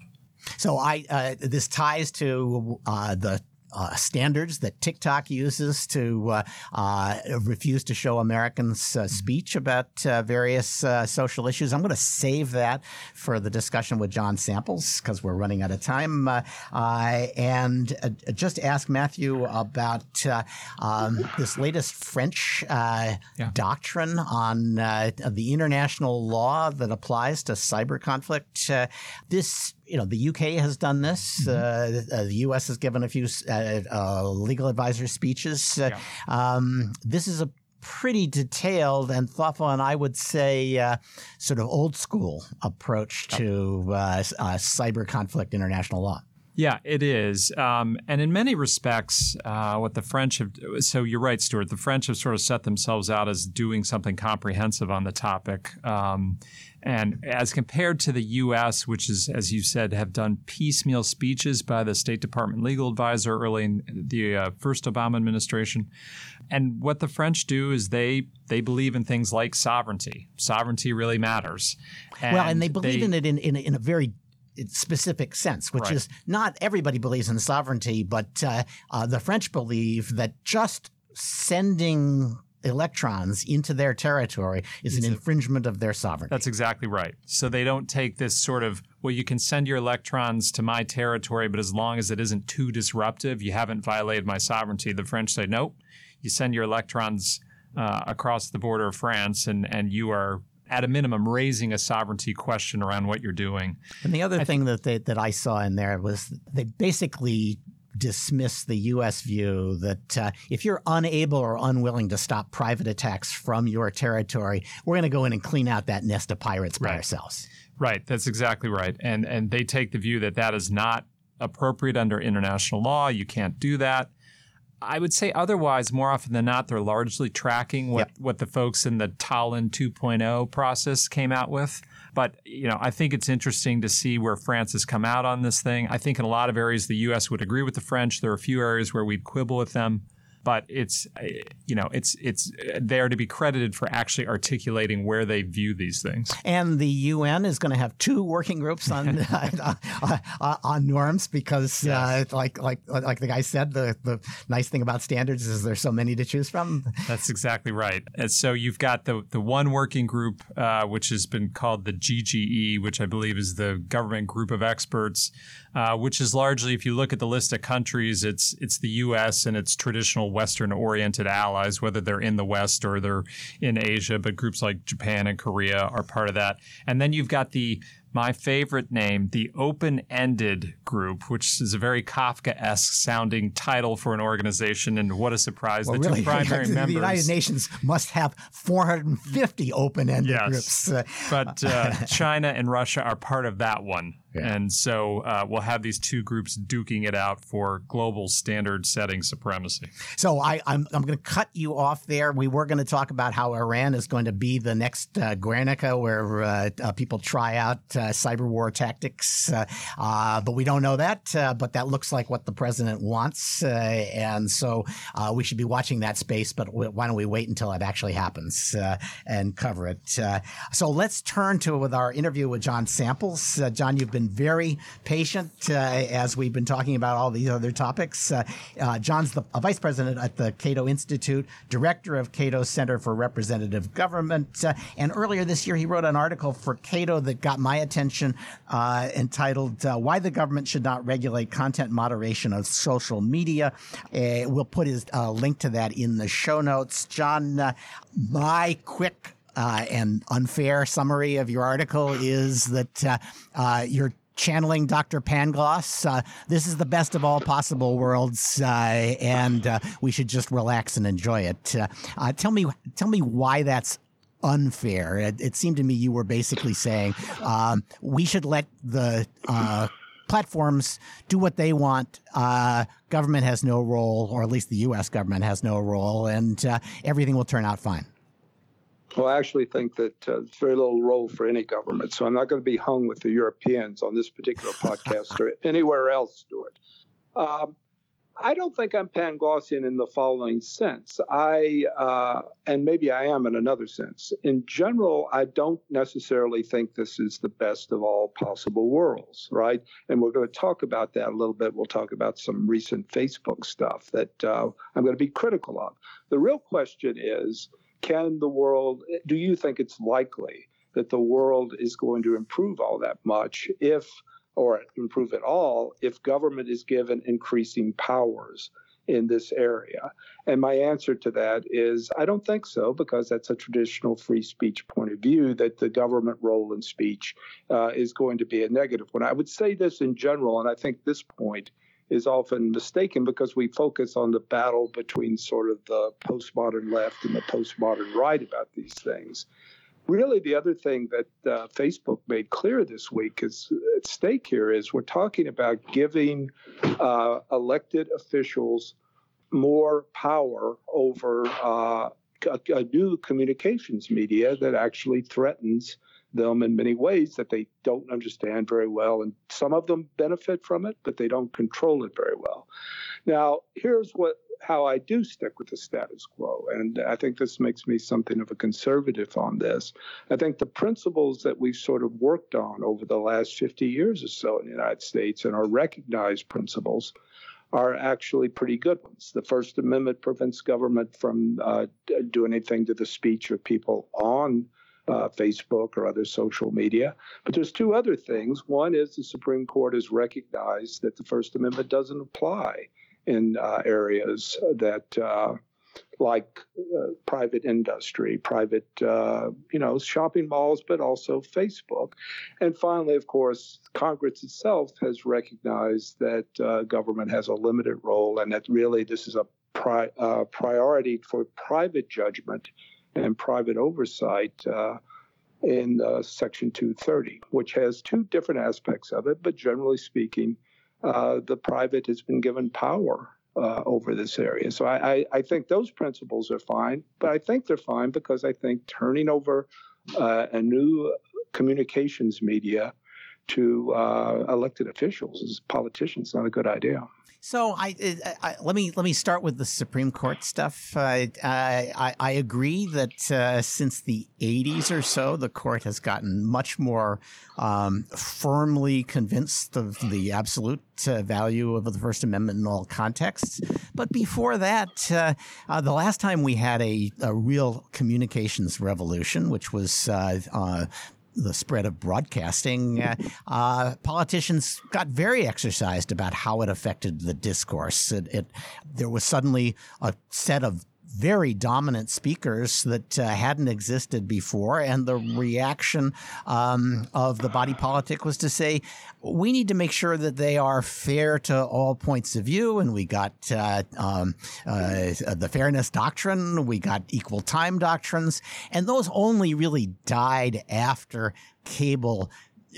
So I uh, this ties to uh, the uh, standards that TikTok uses to uh, uh, refuse to show Americans uh, speech about uh, various uh, social issues. I'm going to save that for the discussion with John Samples because we're running out of time. and just ask Matthew about um, this latest French yeah. doctrine on the international law that applies to cyber conflict. this you know, the UK has done this. Mm-hmm. Uh, uh, the US has given a few uh, uh, legal advisor speeches. Uh, yeah. Um, this is a pretty detailed and thoughtful, and I would say uh, sort of old school approach to cyber conflict international law. Yeah, it is. Um, and in many respects, uh, what the French have, so you're right, Stewart, the French have sort of set themselves out as doing something comprehensive on the topic. Um, and as compared to the U.S., which is, as you said, have done piecemeal speeches by the State Department legal advisor early in the uh, first Obama administration, and what the French do is they they believe in things like sovereignty. Sovereignty really matters. And well, and they believe they, in it in, in, in a very specific sense, which right. is not everybody believes in sovereignty, but uh, uh, the French believe that just sending electrons into their territory is it's an infringement of their sovereignty. That's exactly right. So they don't take this sort of, well, you can send your electrons to my territory, but as long as it isn't too disruptive, you haven't violated my sovereignty. The French say, nope, you send your electrons uh, across the border of France and, and you are at a minimum raising a sovereignty question around what you're doing. And the other I thing th- that they, that I saw in there was they basically dismiss the U.S. view that uh, if you're unable or unwilling to stop private attacks from your territory, we're going to go in and clean out that nest of pirates by right. ourselves. Right. That's exactly right. And and they take the view that that is not appropriate under international law. You can't do that. I would say otherwise, more often than not, they're largely tracking what, yep. what the folks in the Tallinn 2.0 process came out with. But you know, I think it's interesting to see where France has come out on this thing. I think in a lot of areas the U.S. would agree with the French. There are a few areas where we'd quibble with them. But it's uh, you know it's it's there to be credited for actually articulating where they view these things. And the UN is going to have two working groups on uh, uh, on norms because, uh, like like like the guy said, the the nice thing about standards is there's so many to choose from. That's exactly right. And so you've got the the one working group, uh, which has been called the GGE, which I believe is the government group of experts, uh, which is largely, if you look at the list of countries, it's it's the U.S. and its traditional Western-oriented allies, whether they're in the West or they're in Asia. But groups like Japan and Korea are part of that. And then you've got the my favorite name, the Open Ended Group, which is a very Kafka esque sounding title for an organization. And what a surprise. Well, the really, two primary the members. The United Nations must have 450 open ended Yes. groups. But uh, China and Russia are part of that one. And so uh, we'll have these two groups duking it out for global standard setting supremacy. So I, I'm, I'm going to cut you off there. We were going to talk about how Iran is going to be the next uh, Guernica, where uh, uh, people try out uh, cyber war tactics, uh, uh, but we don't know that. Uh, but that looks like what the president wants, uh, and so uh, we should be watching that space. But w- why don't we wait until it actually happens uh, and cover it? Uh, so let's turn to with our interview with John Samples. Uh, John, you've been very patient uh, as we've been talking about all these other topics. Uh, uh, John's the a vice president at the Cato Institute, director of Cato Center for Representative Government, uh, and earlier this year he wrote an article for Cato that got my attention, uh, entitled uh, "Why the Government Should Not Regulate Content Moderation of Social Media." Uh, we'll put his uh, link to that in the show notes. John, uh, my quick uh, and unfair summary of your article is that uh, uh, you're channeling Dr. Pangloss. Uh, this is the best of all possible worlds, uh, and uh, we should just relax and enjoy it. Uh, uh, tell me, tell me why that's unfair. It, it seemed to me you were basically saying um, we should let the platforms do what they want. Government has no role, or at least the U.S. government has no role, and everything will turn out fine. Well, I actually think that uh, there's very little role for any government. So I'm not going to be hung with the Europeans on this particular podcast or anywhere else, Stewart. Um, I don't think I'm Panglossian in the following sense. I, uh, and maybe I am in another sense. In general, I don't necessarily think this is the best of all possible worlds, right? And we're going to talk about that a little bit. We'll talk about some recent Facebook stuff that uh, I'm going to be critical of. The real question is can the world, do you think it's likely that the world is going to improve all that much if, or improve at all, if government is given increasing powers in this area? And my answer to that is I don't think so, because that's a traditional free speech point of view that the government role in speech uh, is going to be a negative one. I would say this in general, and I think this point is often mistaken because we focus on the battle between sort of the postmodern left and the postmodern right about these things. Really, the other thing that uh, Facebook made clear this week is at stake here is we're talking about giving uh, elected officials more power over uh, a, a new communications media that actually threatens them in many ways that they don't understand very well. And some of them benefit from it, but they don't control it very well. Now, here's what how I do stick with the status quo. And I think this makes me something of a conservative on this. I think the principles that we've sort of worked on over the last 50 years or so in the United States and are recognized principles are actually pretty good ones. The First Amendment prevents government from uh, doing anything to the speech of people on uh, Facebook or other social media. But there's two other things. One is the Supreme Court has recognized that the First Amendment doesn't apply in uh, areas that, uh, like uh, private industry, private, uh, you know, shopping malls, but also Facebook. And finally, of course, Congress itself has recognized that uh, government has a limited role, and that really this is a pri- priority for private judgment and private oversight uh, in uh, Section 230, which has two different aspects of it, but generally speaking, uh, the private has been given power uh, over this area. So I, I, I, think those principles are fine, but I think they're fine because I think turning over uh, a new communications media to uh, elected officials as politicians is not a good idea. So I, I, let me let me start with the Supreme Court stuff. Uh, I, I agree that uh, since the 80s or so, the court has gotten much more um, firmly convinced of the absolute uh, value of the First Amendment in all contexts. But before that, uh, uh, the last time we had a, a, real communications revolution, which was uh, the spread of broadcasting, uh, uh, politicians got very exercised about how it affected the discourse. It, it, there was suddenly a set of very dominant speakers that uh, hadn't existed before. And the reaction um, of the body politic was to say, we need to make sure that they are fair to all points of view. And we got uh, um, uh, the fairness doctrine, we got equal time doctrines, and those only really died after cable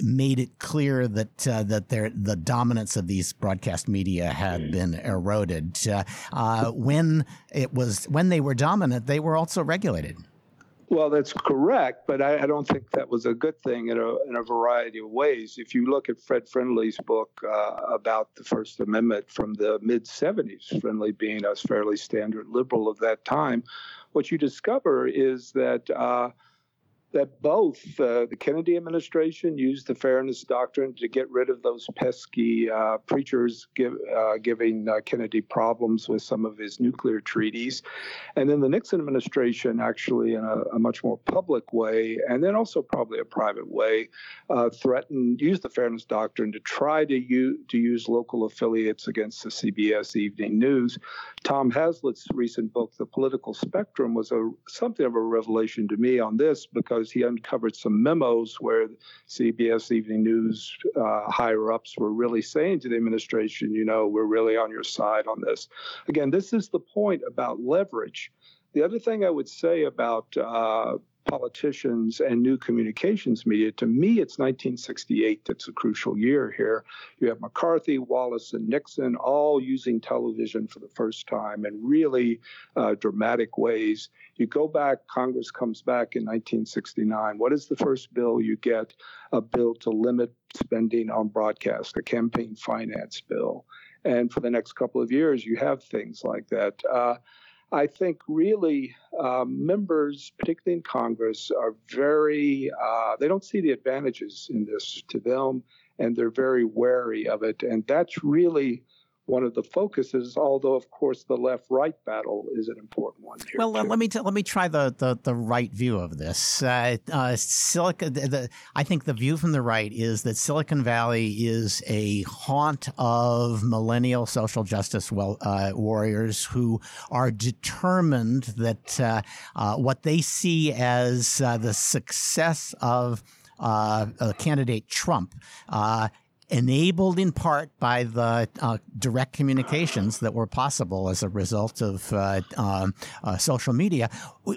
made it clear that uh, that the dominance of these broadcast media had been eroded. Uh, uh, when it was when they were dominant, they were also regulated. Well, that's correct, but I, I, don't think that was a good thing in a, in a variety of ways. If you look at Fred Friendly's book uh, about the First Amendment from the mid 70s, Friendly being a fairly standard liberal of that time, what you discover is that uh, that both uh, the Kennedy administration used the fairness doctrine to get rid of those pesky uh, preachers give, uh, giving uh, Kennedy problems with some of his nuclear treaties. And then the Nixon administration, actually, in a, a much more public way, and then also probably a private way, uh, threatened, used the fairness doctrine to try to, u- to use local affiliates against the CBS Evening News. Tom Hazlett's recent book, The Political Spectrum, was a, something of a revelation to me on this because because he uncovered some memos where CBS Evening News uh, higher ups were really saying to the administration, you know, we're really on your side on this. Again, this is the point about leverage. The other thing I would say about uh, politicians and new communications media. To me, it's 1968 that's a crucial year here. You have McCarthy, Wallace, and Nixon all using television for the first time in really uh, dramatic ways. You go back, Congress comes back in 1969. What is the first bill you get? A bill to limit spending on broadcast, a campaign finance bill. And for the next couple of years, you have things like that. Uh, I think really uh, members, particularly in Congress, are very, uh, they don't see the advantages in this to them, and they're very wary of it. And that's really one of the focuses, although of course the left-right battle is an important one. Here well, let me t- let me try the, the, the right view of this. Uh, uh, Silicon, the, the, I think the view from the right is that Silicon Valley is a haunt of millennial social justice well, uh, warriors who are determined that uh, uh, what they see as uh, the success of candidate Trump enabled in part by the uh, direct communications that were possible as a result of uh, um, uh, social media,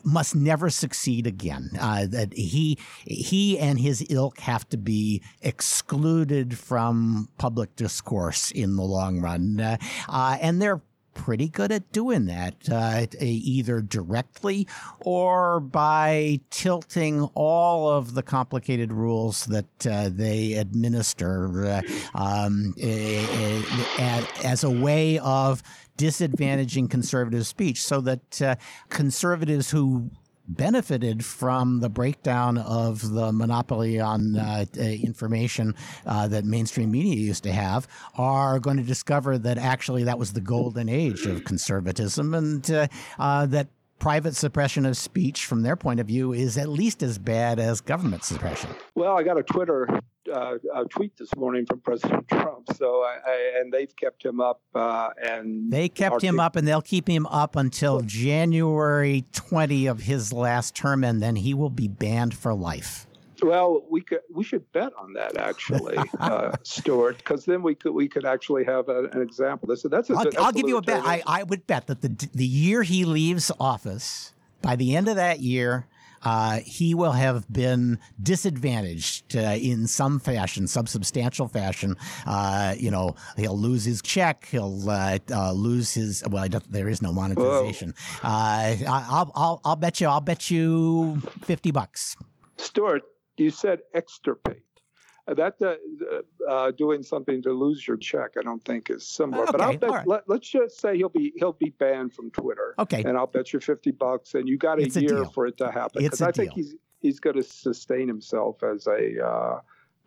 must never succeed again. Uh, that he he and his ilk have to be excluded from public discourse in the long run, uh, uh, and they're pretty good at doing that, uh, either directly or by tilting all of the complicated rules that uh, they administer uh, um, as a way of disadvantaging conservative speech so that uh, conservatives who benefited from the breakdown of the monopoly on uh, uh, information uh, that mainstream media used to have are going to discover that actually that was the golden age of conservatism and uh, uh, that private suppression of speech from their point of view is at least as bad as government suppression. Well, I got a Twitter uh, a tweet this morning from President Trump. So, I, I, and they've kept him up, uh, and they kept him up, and they'll keep him up until January 20 of his last term, and then he will be banned for life. Well, we could we should bet on that actually, uh, Stewart, because then we could we could actually have a, an example. This that's a, I'll, that's I'll give you a bet. I, I would bet that the the year he leaves office, by the end of that year, uh, he will have been disadvantaged uh, in some fashion, some substantial fashion. Uh, you know, he'll lose his check. He'll uh, uh, lose his. Well, there is no monetization. Uh, I'll, I'll, I'll bet you. I'll bet you fifty bucks. Stewart, you said extirpate. that uh, uh, doing something to lose your check, I don't think is similar. Okay, but I'll bet, right. let, us just say he'll be he'll be banned from Twitter. Okay. And I'll bet you fifty bucks, and you got a It's year deal. for it to happen. Because a I think deal. he's he's going to sustain himself as a. Uh,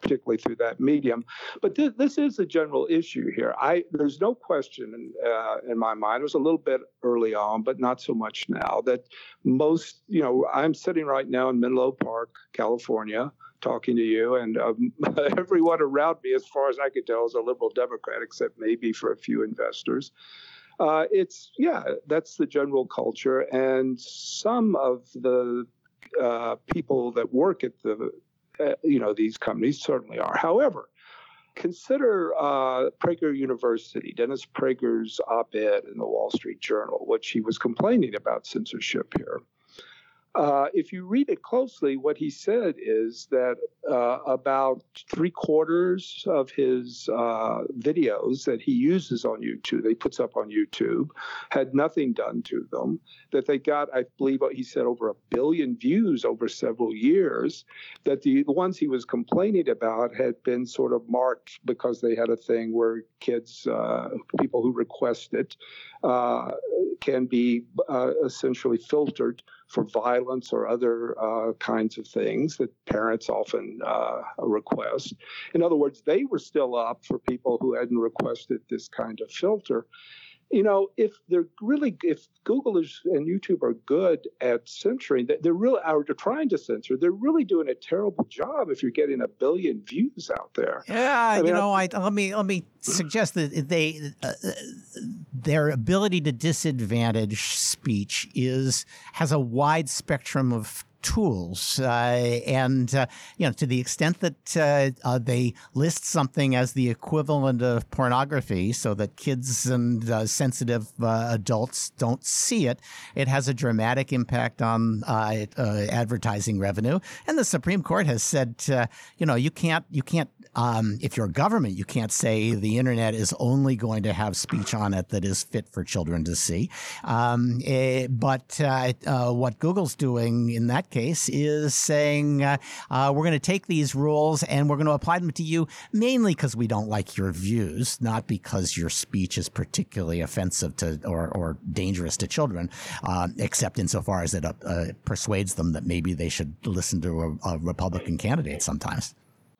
particularly through that medium, but this, this is a general issue here. I there's no question in, uh, in my mind. It was a little bit early on, but not so much now. That most, you know, I'm sitting right now in Menlo Park, California, talking to you, and um, everyone around me, as far as I could tell, is a liberal Democrat, except maybe for a few investors. Uh, it's yeah, that's the general culture, and some of the uh, people that work at the uh, you know these companies certainly are. However, consider uh, Prager University, Dennis Prager's op-ed in the Wall Street Journal, which he was complaining about censorship here. Uh, if you read it closely, what he said is that uh, about three quarters of his uh, videos that he uses on YouTube, he puts up on YouTube, had nothing done to them. That they got, I believe, he said, over a billion views over several years. That the, the ones he was complaining about had been sort of marked because they had a thing where kids, uh, people who request it, uh, can be essentially filtered for violence or other uh, kinds of things that parents often uh, request. In other words, they were still up for people who hadn't requested this kind of filter. You know, if they're really, if Google is and YouTube are good at censoring, they- they're really, they're trying to censor, they're really doing a terrible job if you're getting a billion views out there. Yeah, mean, you I- know, I, let me let me suggest that they uh, their ability to disadvantage speech is has a wide spectrum of tools uh, and uh, you know to the extent that uh, uh, they list something as the equivalent of pornography so that kids and uh, sensitive uh, adults don't see it it has a dramatic impact on advertising revenue. And the supreme court has said you know you can't you can't um, if you're a government, you can't say the internet is only going to have speech on it that is fit for children to see. Um, eh, but uh, uh, what Google's doing in that case is saying uh, uh, we're going to take these rules and we're going to apply them to you mainly because we don't like your views, not because your speech is particularly offensive to or, or dangerous to children, uh, except insofar as it uh, persuades them that maybe they should listen to a, a Republican candidate sometimes.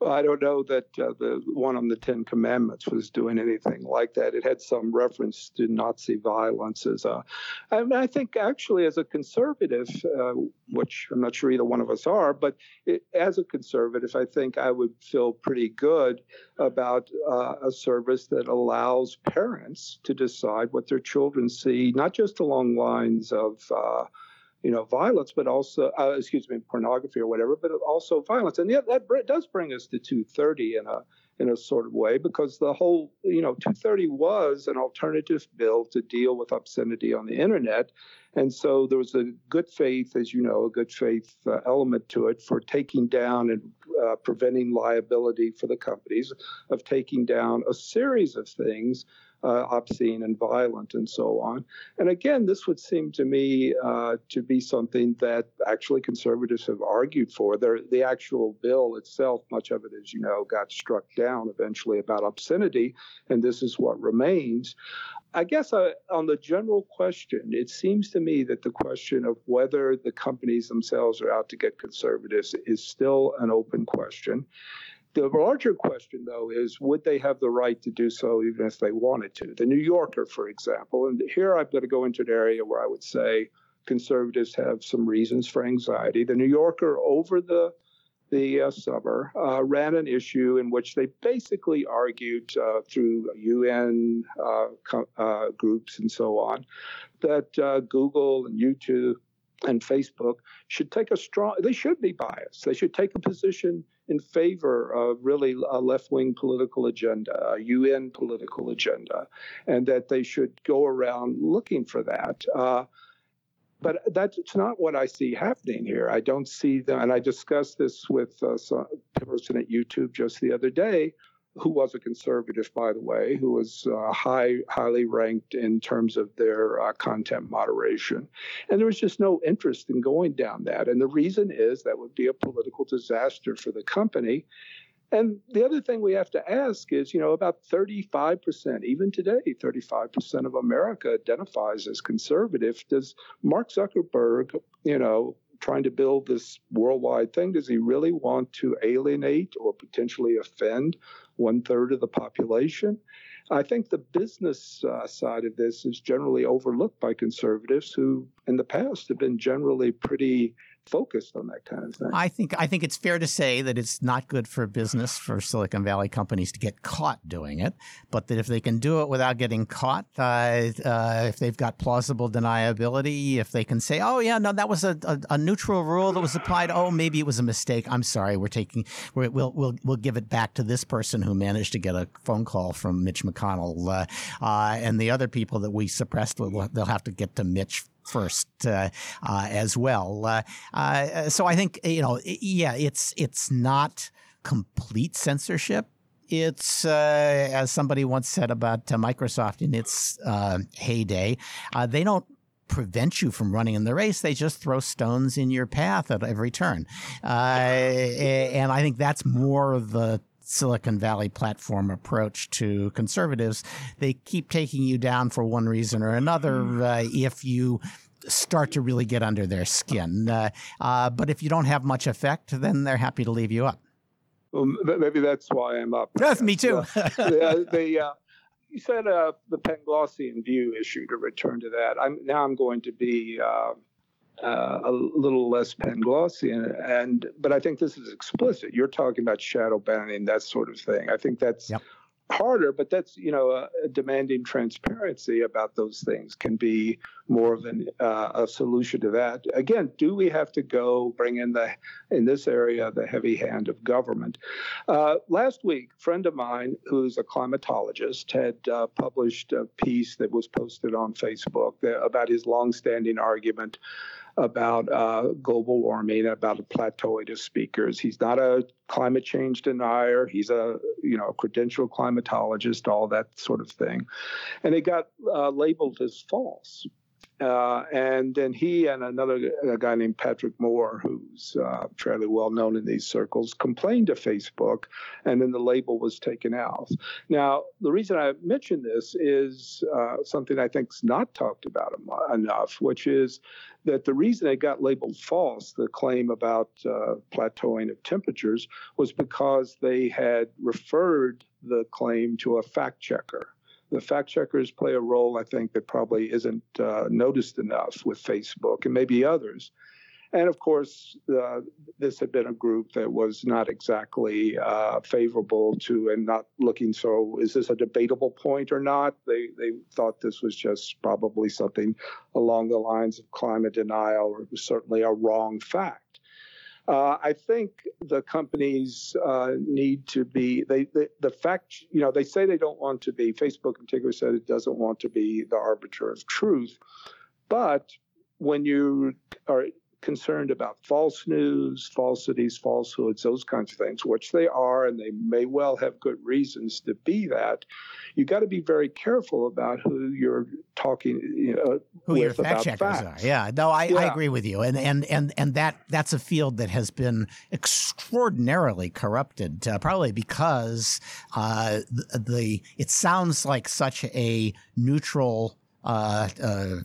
I don't know that uh, the one on the Ten Commandments was doing anything like that. It had some reference to Nazi violence as a. I, mean, I think actually, as a conservative, uh, which I'm not sure either one of us are, but it, as a conservative, I think I would feel pretty good about uh, a service that allows parents to decide what their children see, not just along lines of. You know, violence, but also, uh, excuse me, pornography or whatever, but also violence. And yeah, that does bring us to 230 in a in a sort of way, because the whole, you know, 230 was an alternative bill to deal with obscenity on the internet. And so there was a good faith, as you know, a good faith uh, element to it for taking down and uh, preventing liability for the companies of taking down a series of things uh, obscene and violent and so on. And again, this would seem to me uh, to be something that actually conservatives have argued for. There, the actual bill itself, much of it, as you know, got struck down eventually about obscenity, and this is what remains. I guess uh, on the general question, it seems to me that the question of whether the companies themselves are out to get conservatives is still an open question. The larger question, though, is would they have the right to do so even if they wanted to? The New Yorker, for example, and here I've got to go into an area where I would say conservatives have some reasons for anxiety. The New Yorker, over the the uh, summer, uh, ran an issue in which they basically argued uh, through UN uh, co- uh, groups and so on that uh, Google and YouTube and Facebook should take a strong, they should be biased. They should take a position in favor of really a left wing political agenda, a UN political agenda, and that they should go around looking for that. Uh, but that's not what I see happening here. I don't see them, and I discussed this with uh, some person at YouTube just the other day, who was a conservative, by the way, who was uh, high, highly ranked in terms of their uh, content moderation, and there was just no interest in going down that. And the reason is that would be a political disaster for the company. And the other thing we have to ask is, you know, about 35%, even today, 35% of America identifies as conservative. Does Mark Zuckerberg, you know, trying to build this worldwide thing, does he really want to alienate or potentially offend one third of the population? I think the business uh, side of this is generally overlooked by conservatives who, in the past, have been generally pretty focused on that kind of thing. I think I think it's fair to say that it's not good for business for Silicon Valley companies to get caught doing it, but that if they can do it without getting caught, uh, uh, if they've got plausible deniability, if they can say, "Oh yeah, no, that was a, a, a, neutral rule that was applied. Oh, maybe it was a mistake. I'm sorry. We're taking we will we'll we'll give it back to this person who managed to get a phone call from Mitch McConnell, uh, uh and the other people that we suppressed, they'll have to get to Mitch first uh, uh, as well. Uh, uh, so I think you know, yeah, it's it's not complete censorship. It's uh, as somebody once said about Microsoft in its heyday, they don't prevent you from running in the race. They just throw stones in your path at every turn. Uh, and I think that's more the Silicon Valley platform approach to conservatives. They keep taking you down for one reason or another hmm. uh, if you start to really get under their skin. Uh, uh, but if you don't have much effect, then they're happy to leave you up. Well, maybe that's why I'm up. That's me too. the, the, uh, you said uh, the Panglossian view issue. To return to that, I'm now I'm going to be uh, a little less Panglossian. And but I think this is explicit. You're talking about shadow banning, that sort of thing. I think that's yep. harder, but that's you know uh, demanding transparency about those things can be more of an, uh, a solution to that. Again, do we have to go bring in the in this area the heavy hand of government? Uh, last week, a friend of mine who's a climatologist had uh, published a piece that was posted on Facebook about his longstanding argument about uh, global warming, about a plateauing of speakers. He's not a climate change denier. He's a you know a credentialed climatologist, all that sort of thing, and it got uh, labeled as false. Uh, and then he and another guy named Patrick Moore, who's uh, fairly well known in these circles, complained to Facebook, and then the label was taken out. Now, the reason I mention this is uh, something I think is not talked about enough, which is that the reason it got labeled false, the claim about uh, plateauing of temperatures, was because they had referred the claim to a fact checker the fact checkers play a role, I think, that probably isn't uh, noticed enough with Facebook and maybe others. And of course, uh, this had been a group that was not exactly uh, favorable to and not looking so, is this a debatable point or not? They, they thought this was just probably something along the lines of climate denial, or it was certainly a wrong fact. Uh, I think the companies uh, need to be they, they, the fact you know they say they don't want to be Facebook in particular said it doesn't want to be the arbiter of truth, but when you are concerned about false news, falsities, falsehoods, those kinds of things, which they are, and they may well have good reasons to be that. You got to be very careful about who you're talking you know, who your fact checkers facts. are. Yeah, no, I, yeah. I agree with you, and and and and that that's a field that has been extraordinarily corrupted, uh, probably because uh, the, the it sounds like such a neutral uh, uh,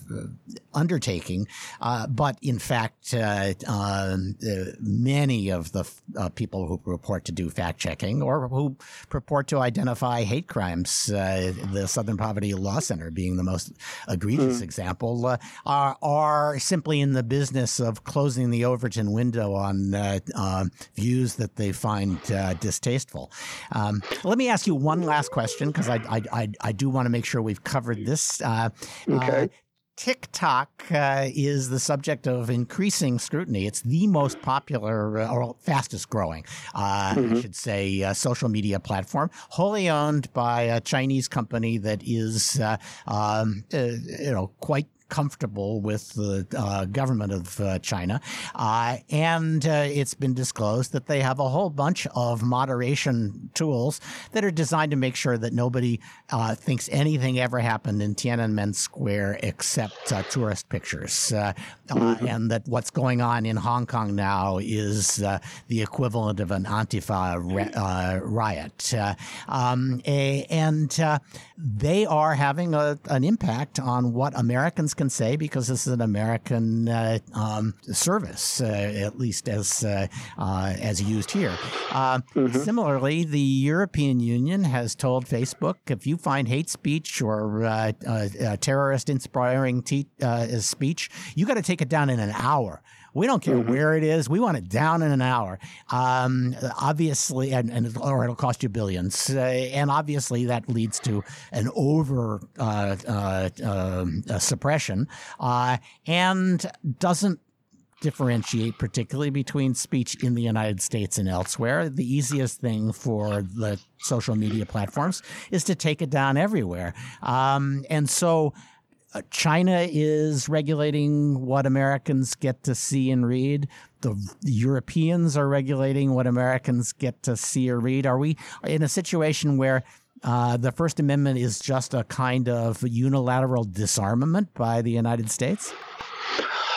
undertaking. Uh, but in fact, uh, um, many of the uh, people who purport to do fact checking or who purport to identify hate crimes, uh, the Southern Poverty Law Center being the most egregious mm. example, are, are simply in the business of closing the Overton window on um, views that they find distasteful. Um, let me ask you one last question because I, I, I, I, do want to make sure we've covered this. Okay. Uh, TikTok uh, is the subject of increasing scrutiny. It's the most popular uh, or fastest growing, uh, mm-hmm. I should say, uh, social media platform, wholly owned by a Chinese company that is, uh, um, uh, you know, quite comfortable with the uh, government of uh, China. Uh, and uh, it's been disclosed that they have a whole bunch of moderation tools that are designed to make sure that nobody uh, thinks anything ever happened in Tiananmen Square except uh, tourist pictures. Mm-hmm. And that what's going on in Hong Kong now is the equivalent of an Antifa riot. Um, a, and they are having a, an impact on what Americans can say because this is an American uh, um, service, uh, at least as uh, uh as used here. Uh, mm-hmm. Similarly, the European Union has told Facebook if you find hate speech or uh, terrorist inspiring te- speech, you got to take it down in an hour. We don't care mm-hmm. where it is. We want it down in an hour. Um, obviously, and, and, or it'll cost you billions. Uh, and obviously, that leads to an over uh, uh, um, suppression uh, and doesn't differentiate particularly between speech in the United States and elsewhere. The easiest thing for the social media platforms is to take it down everywhere. Um, and so China is regulating what Americans get to see and read. The Europeans are regulating what Americans get to see or read. Are we in a situation where uh, the First Amendment is just a kind of unilateral disarmament by the United States?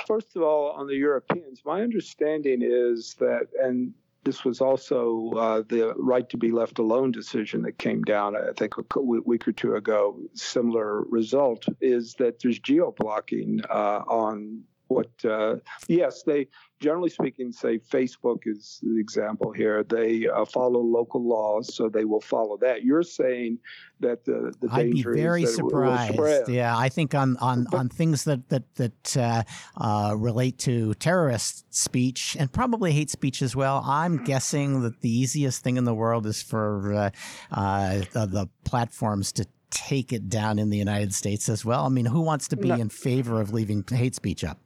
First of all, on the Europeans, my understanding is that, and this was also uh, the right to be left alone decision that came down, I think, a week or two ago. Similar result is that there's geo blocking uh, on what, uh, yes, they generally speaking, say Facebook is the example here. They uh, follow local laws, so they will follow that. You're saying that the, the I'd danger be very is surprised. Yeah, I think on on, but, on things that that that uh, uh, relate to terrorist speech and probably hate speech as well. I'm guessing that the easiest thing in the world is for uh, uh, the, the platforms to take it down in the United States as well. I mean, who wants to be no. in favor of leaving hate speech up?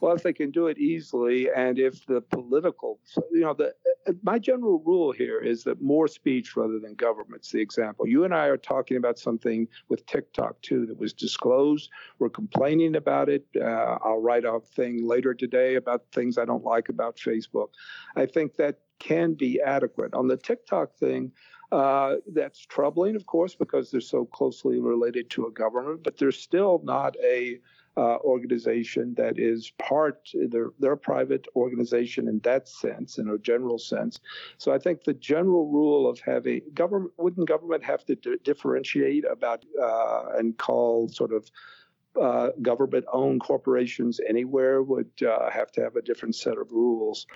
Well, if they can do it easily, and if the political, you know, the my general rule here is that more speech rather than government's the example. You and I are talking about something with TikTok too that was disclosed. We're complaining about it. Uh, I'll write a thing later today about things I don't like about Facebook. I think that can be adequate. On the TikTok thing, uh, that's troubling, of course, because they're so closely related to a government, but they're still not a uh, organization that is part, they're, they're a private organization in that sense, in a general sense. So I think the general rule of having government, wouldn't government have to d- differentiate about uh, and call sort of uh, government owned corporations anywhere would uh, have to have a different set of rules.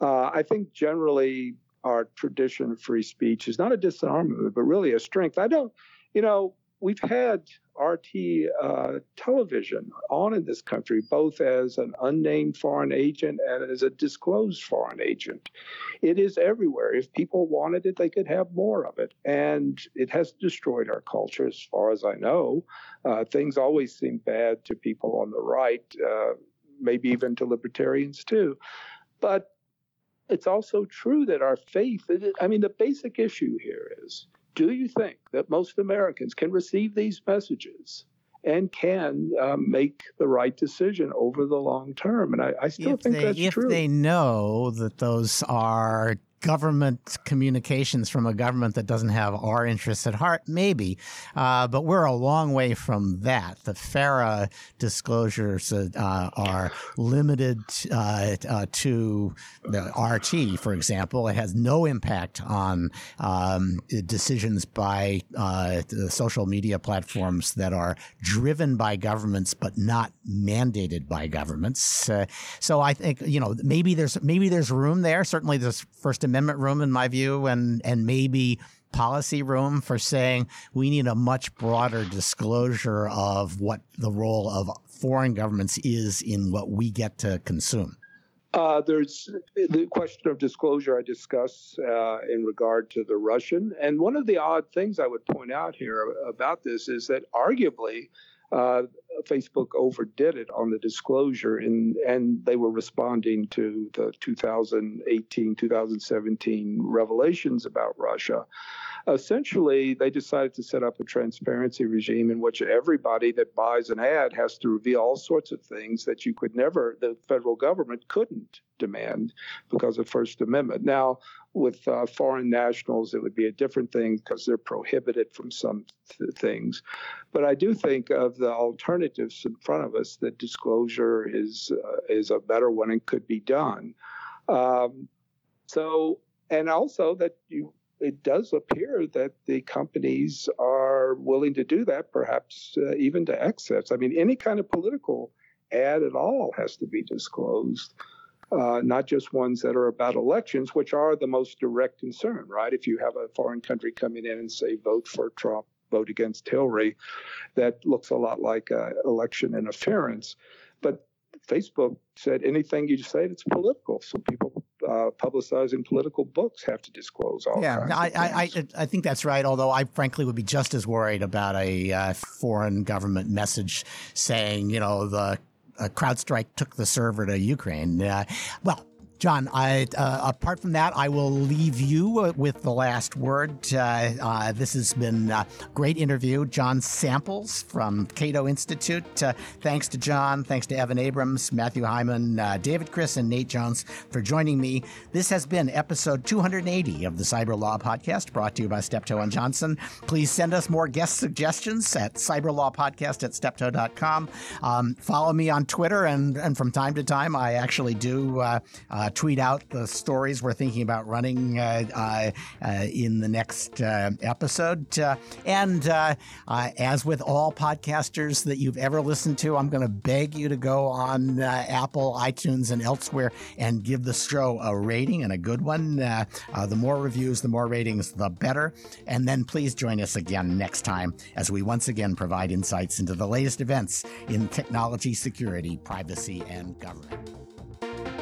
Uh, I think generally our tradition of free speech is not a disarmament, but really a strength. I don't, you know, we've had RT uh, television on in this country, both as an unnamed foreign agent and as a disclosed foreign agent. It is everywhere. If people wanted it, they could have more of it. And it has destroyed our culture, as far as I know. Uh, things always seem bad to people on the right, uh, maybe even to libertarians too. But it's also true that our faith, I mean, the basic issue here is do you think that most Americans can receive these messages and can um, make the right decision over the long term? And I, I still if think they, that's if true. If they know that those are government communications from a government that doesn't have our interests at heart? Maybe. Uh, but we're a long way from that. The FARA disclosures uh, are limited uh, uh to the RT, for example. It has no impact on um, decisions by uh, the social media platforms that are driven by governments but not mandated by governments. Uh, so I think, you know, maybe there's maybe there's room there. Certainly there's First Amendment room, in my view, and and maybe policy room for saying we need a much broader disclosure of what the role of foreign governments is in what we get to consume. Uh, there's the question of disclosure I discuss uh, in regard to the Russian. And one of the odd things I would point out here about this is that arguably uh, Facebook overdid it on the disclosure, and and they were responding to the 2018, 2017 revelations about Russia. Essentially, they decided to set up a transparency regime in which everybody that buys an ad has to reveal all sorts of things that you could never, the federal government couldn't demand because of First Amendment. Now, with uh, foreign nationals, it would be a different thing because they're prohibited from some th- things. But I do think of the alternatives in front of us that disclosure is uh, is a better one and could be done. Um, so, and also that you it does appear that the companies are willing to do that, perhaps uh, even to excess. I mean, any kind of political ad at all has to be disclosed uh, not just ones that are about elections, which are the most direct concern, right? If you have a foreign country coming in and say, vote for Trump, vote against Hillary, that looks a lot like uh, election interference. But Facebook said anything you say that's political. So people uh, publicizing political books have to disclose all. Yeah, I, I, I, I, think that's right. Although I frankly would be just as worried about a uh, foreign government message saying, you know, the uh, CrowdStrike took the server to Ukraine. Uh, well, John, I, uh, apart from that, I will leave you uh, with the last word. Uh, uh, this has been a great interview. John Samples from Cato Institute. Uh, thanks to John. Thanks to Evan Abrams, Matthew Heiman, uh, David Kris, and Nate Jones for joining me. This has been episode 280 of the Cyberlaw Podcast, brought to you by Steptoe and Johnson. Please send us more guest suggestions at cyberlawpodcast at steptoe.com. Um, follow me on Twitter, and, and from time to time, I actually do tweet out the stories we're thinking about running uh, uh, uh in the next uh, episode. Uh, and uh, as with all podcasters that you've ever listened to, I'm going to beg you to go on Apple, iTunes, and elsewhere and give the show a rating and a good one. the more reviews, the more ratings, the better. And then please join us again next time as we once again provide insights into the latest events in technology, security, privacy, and government.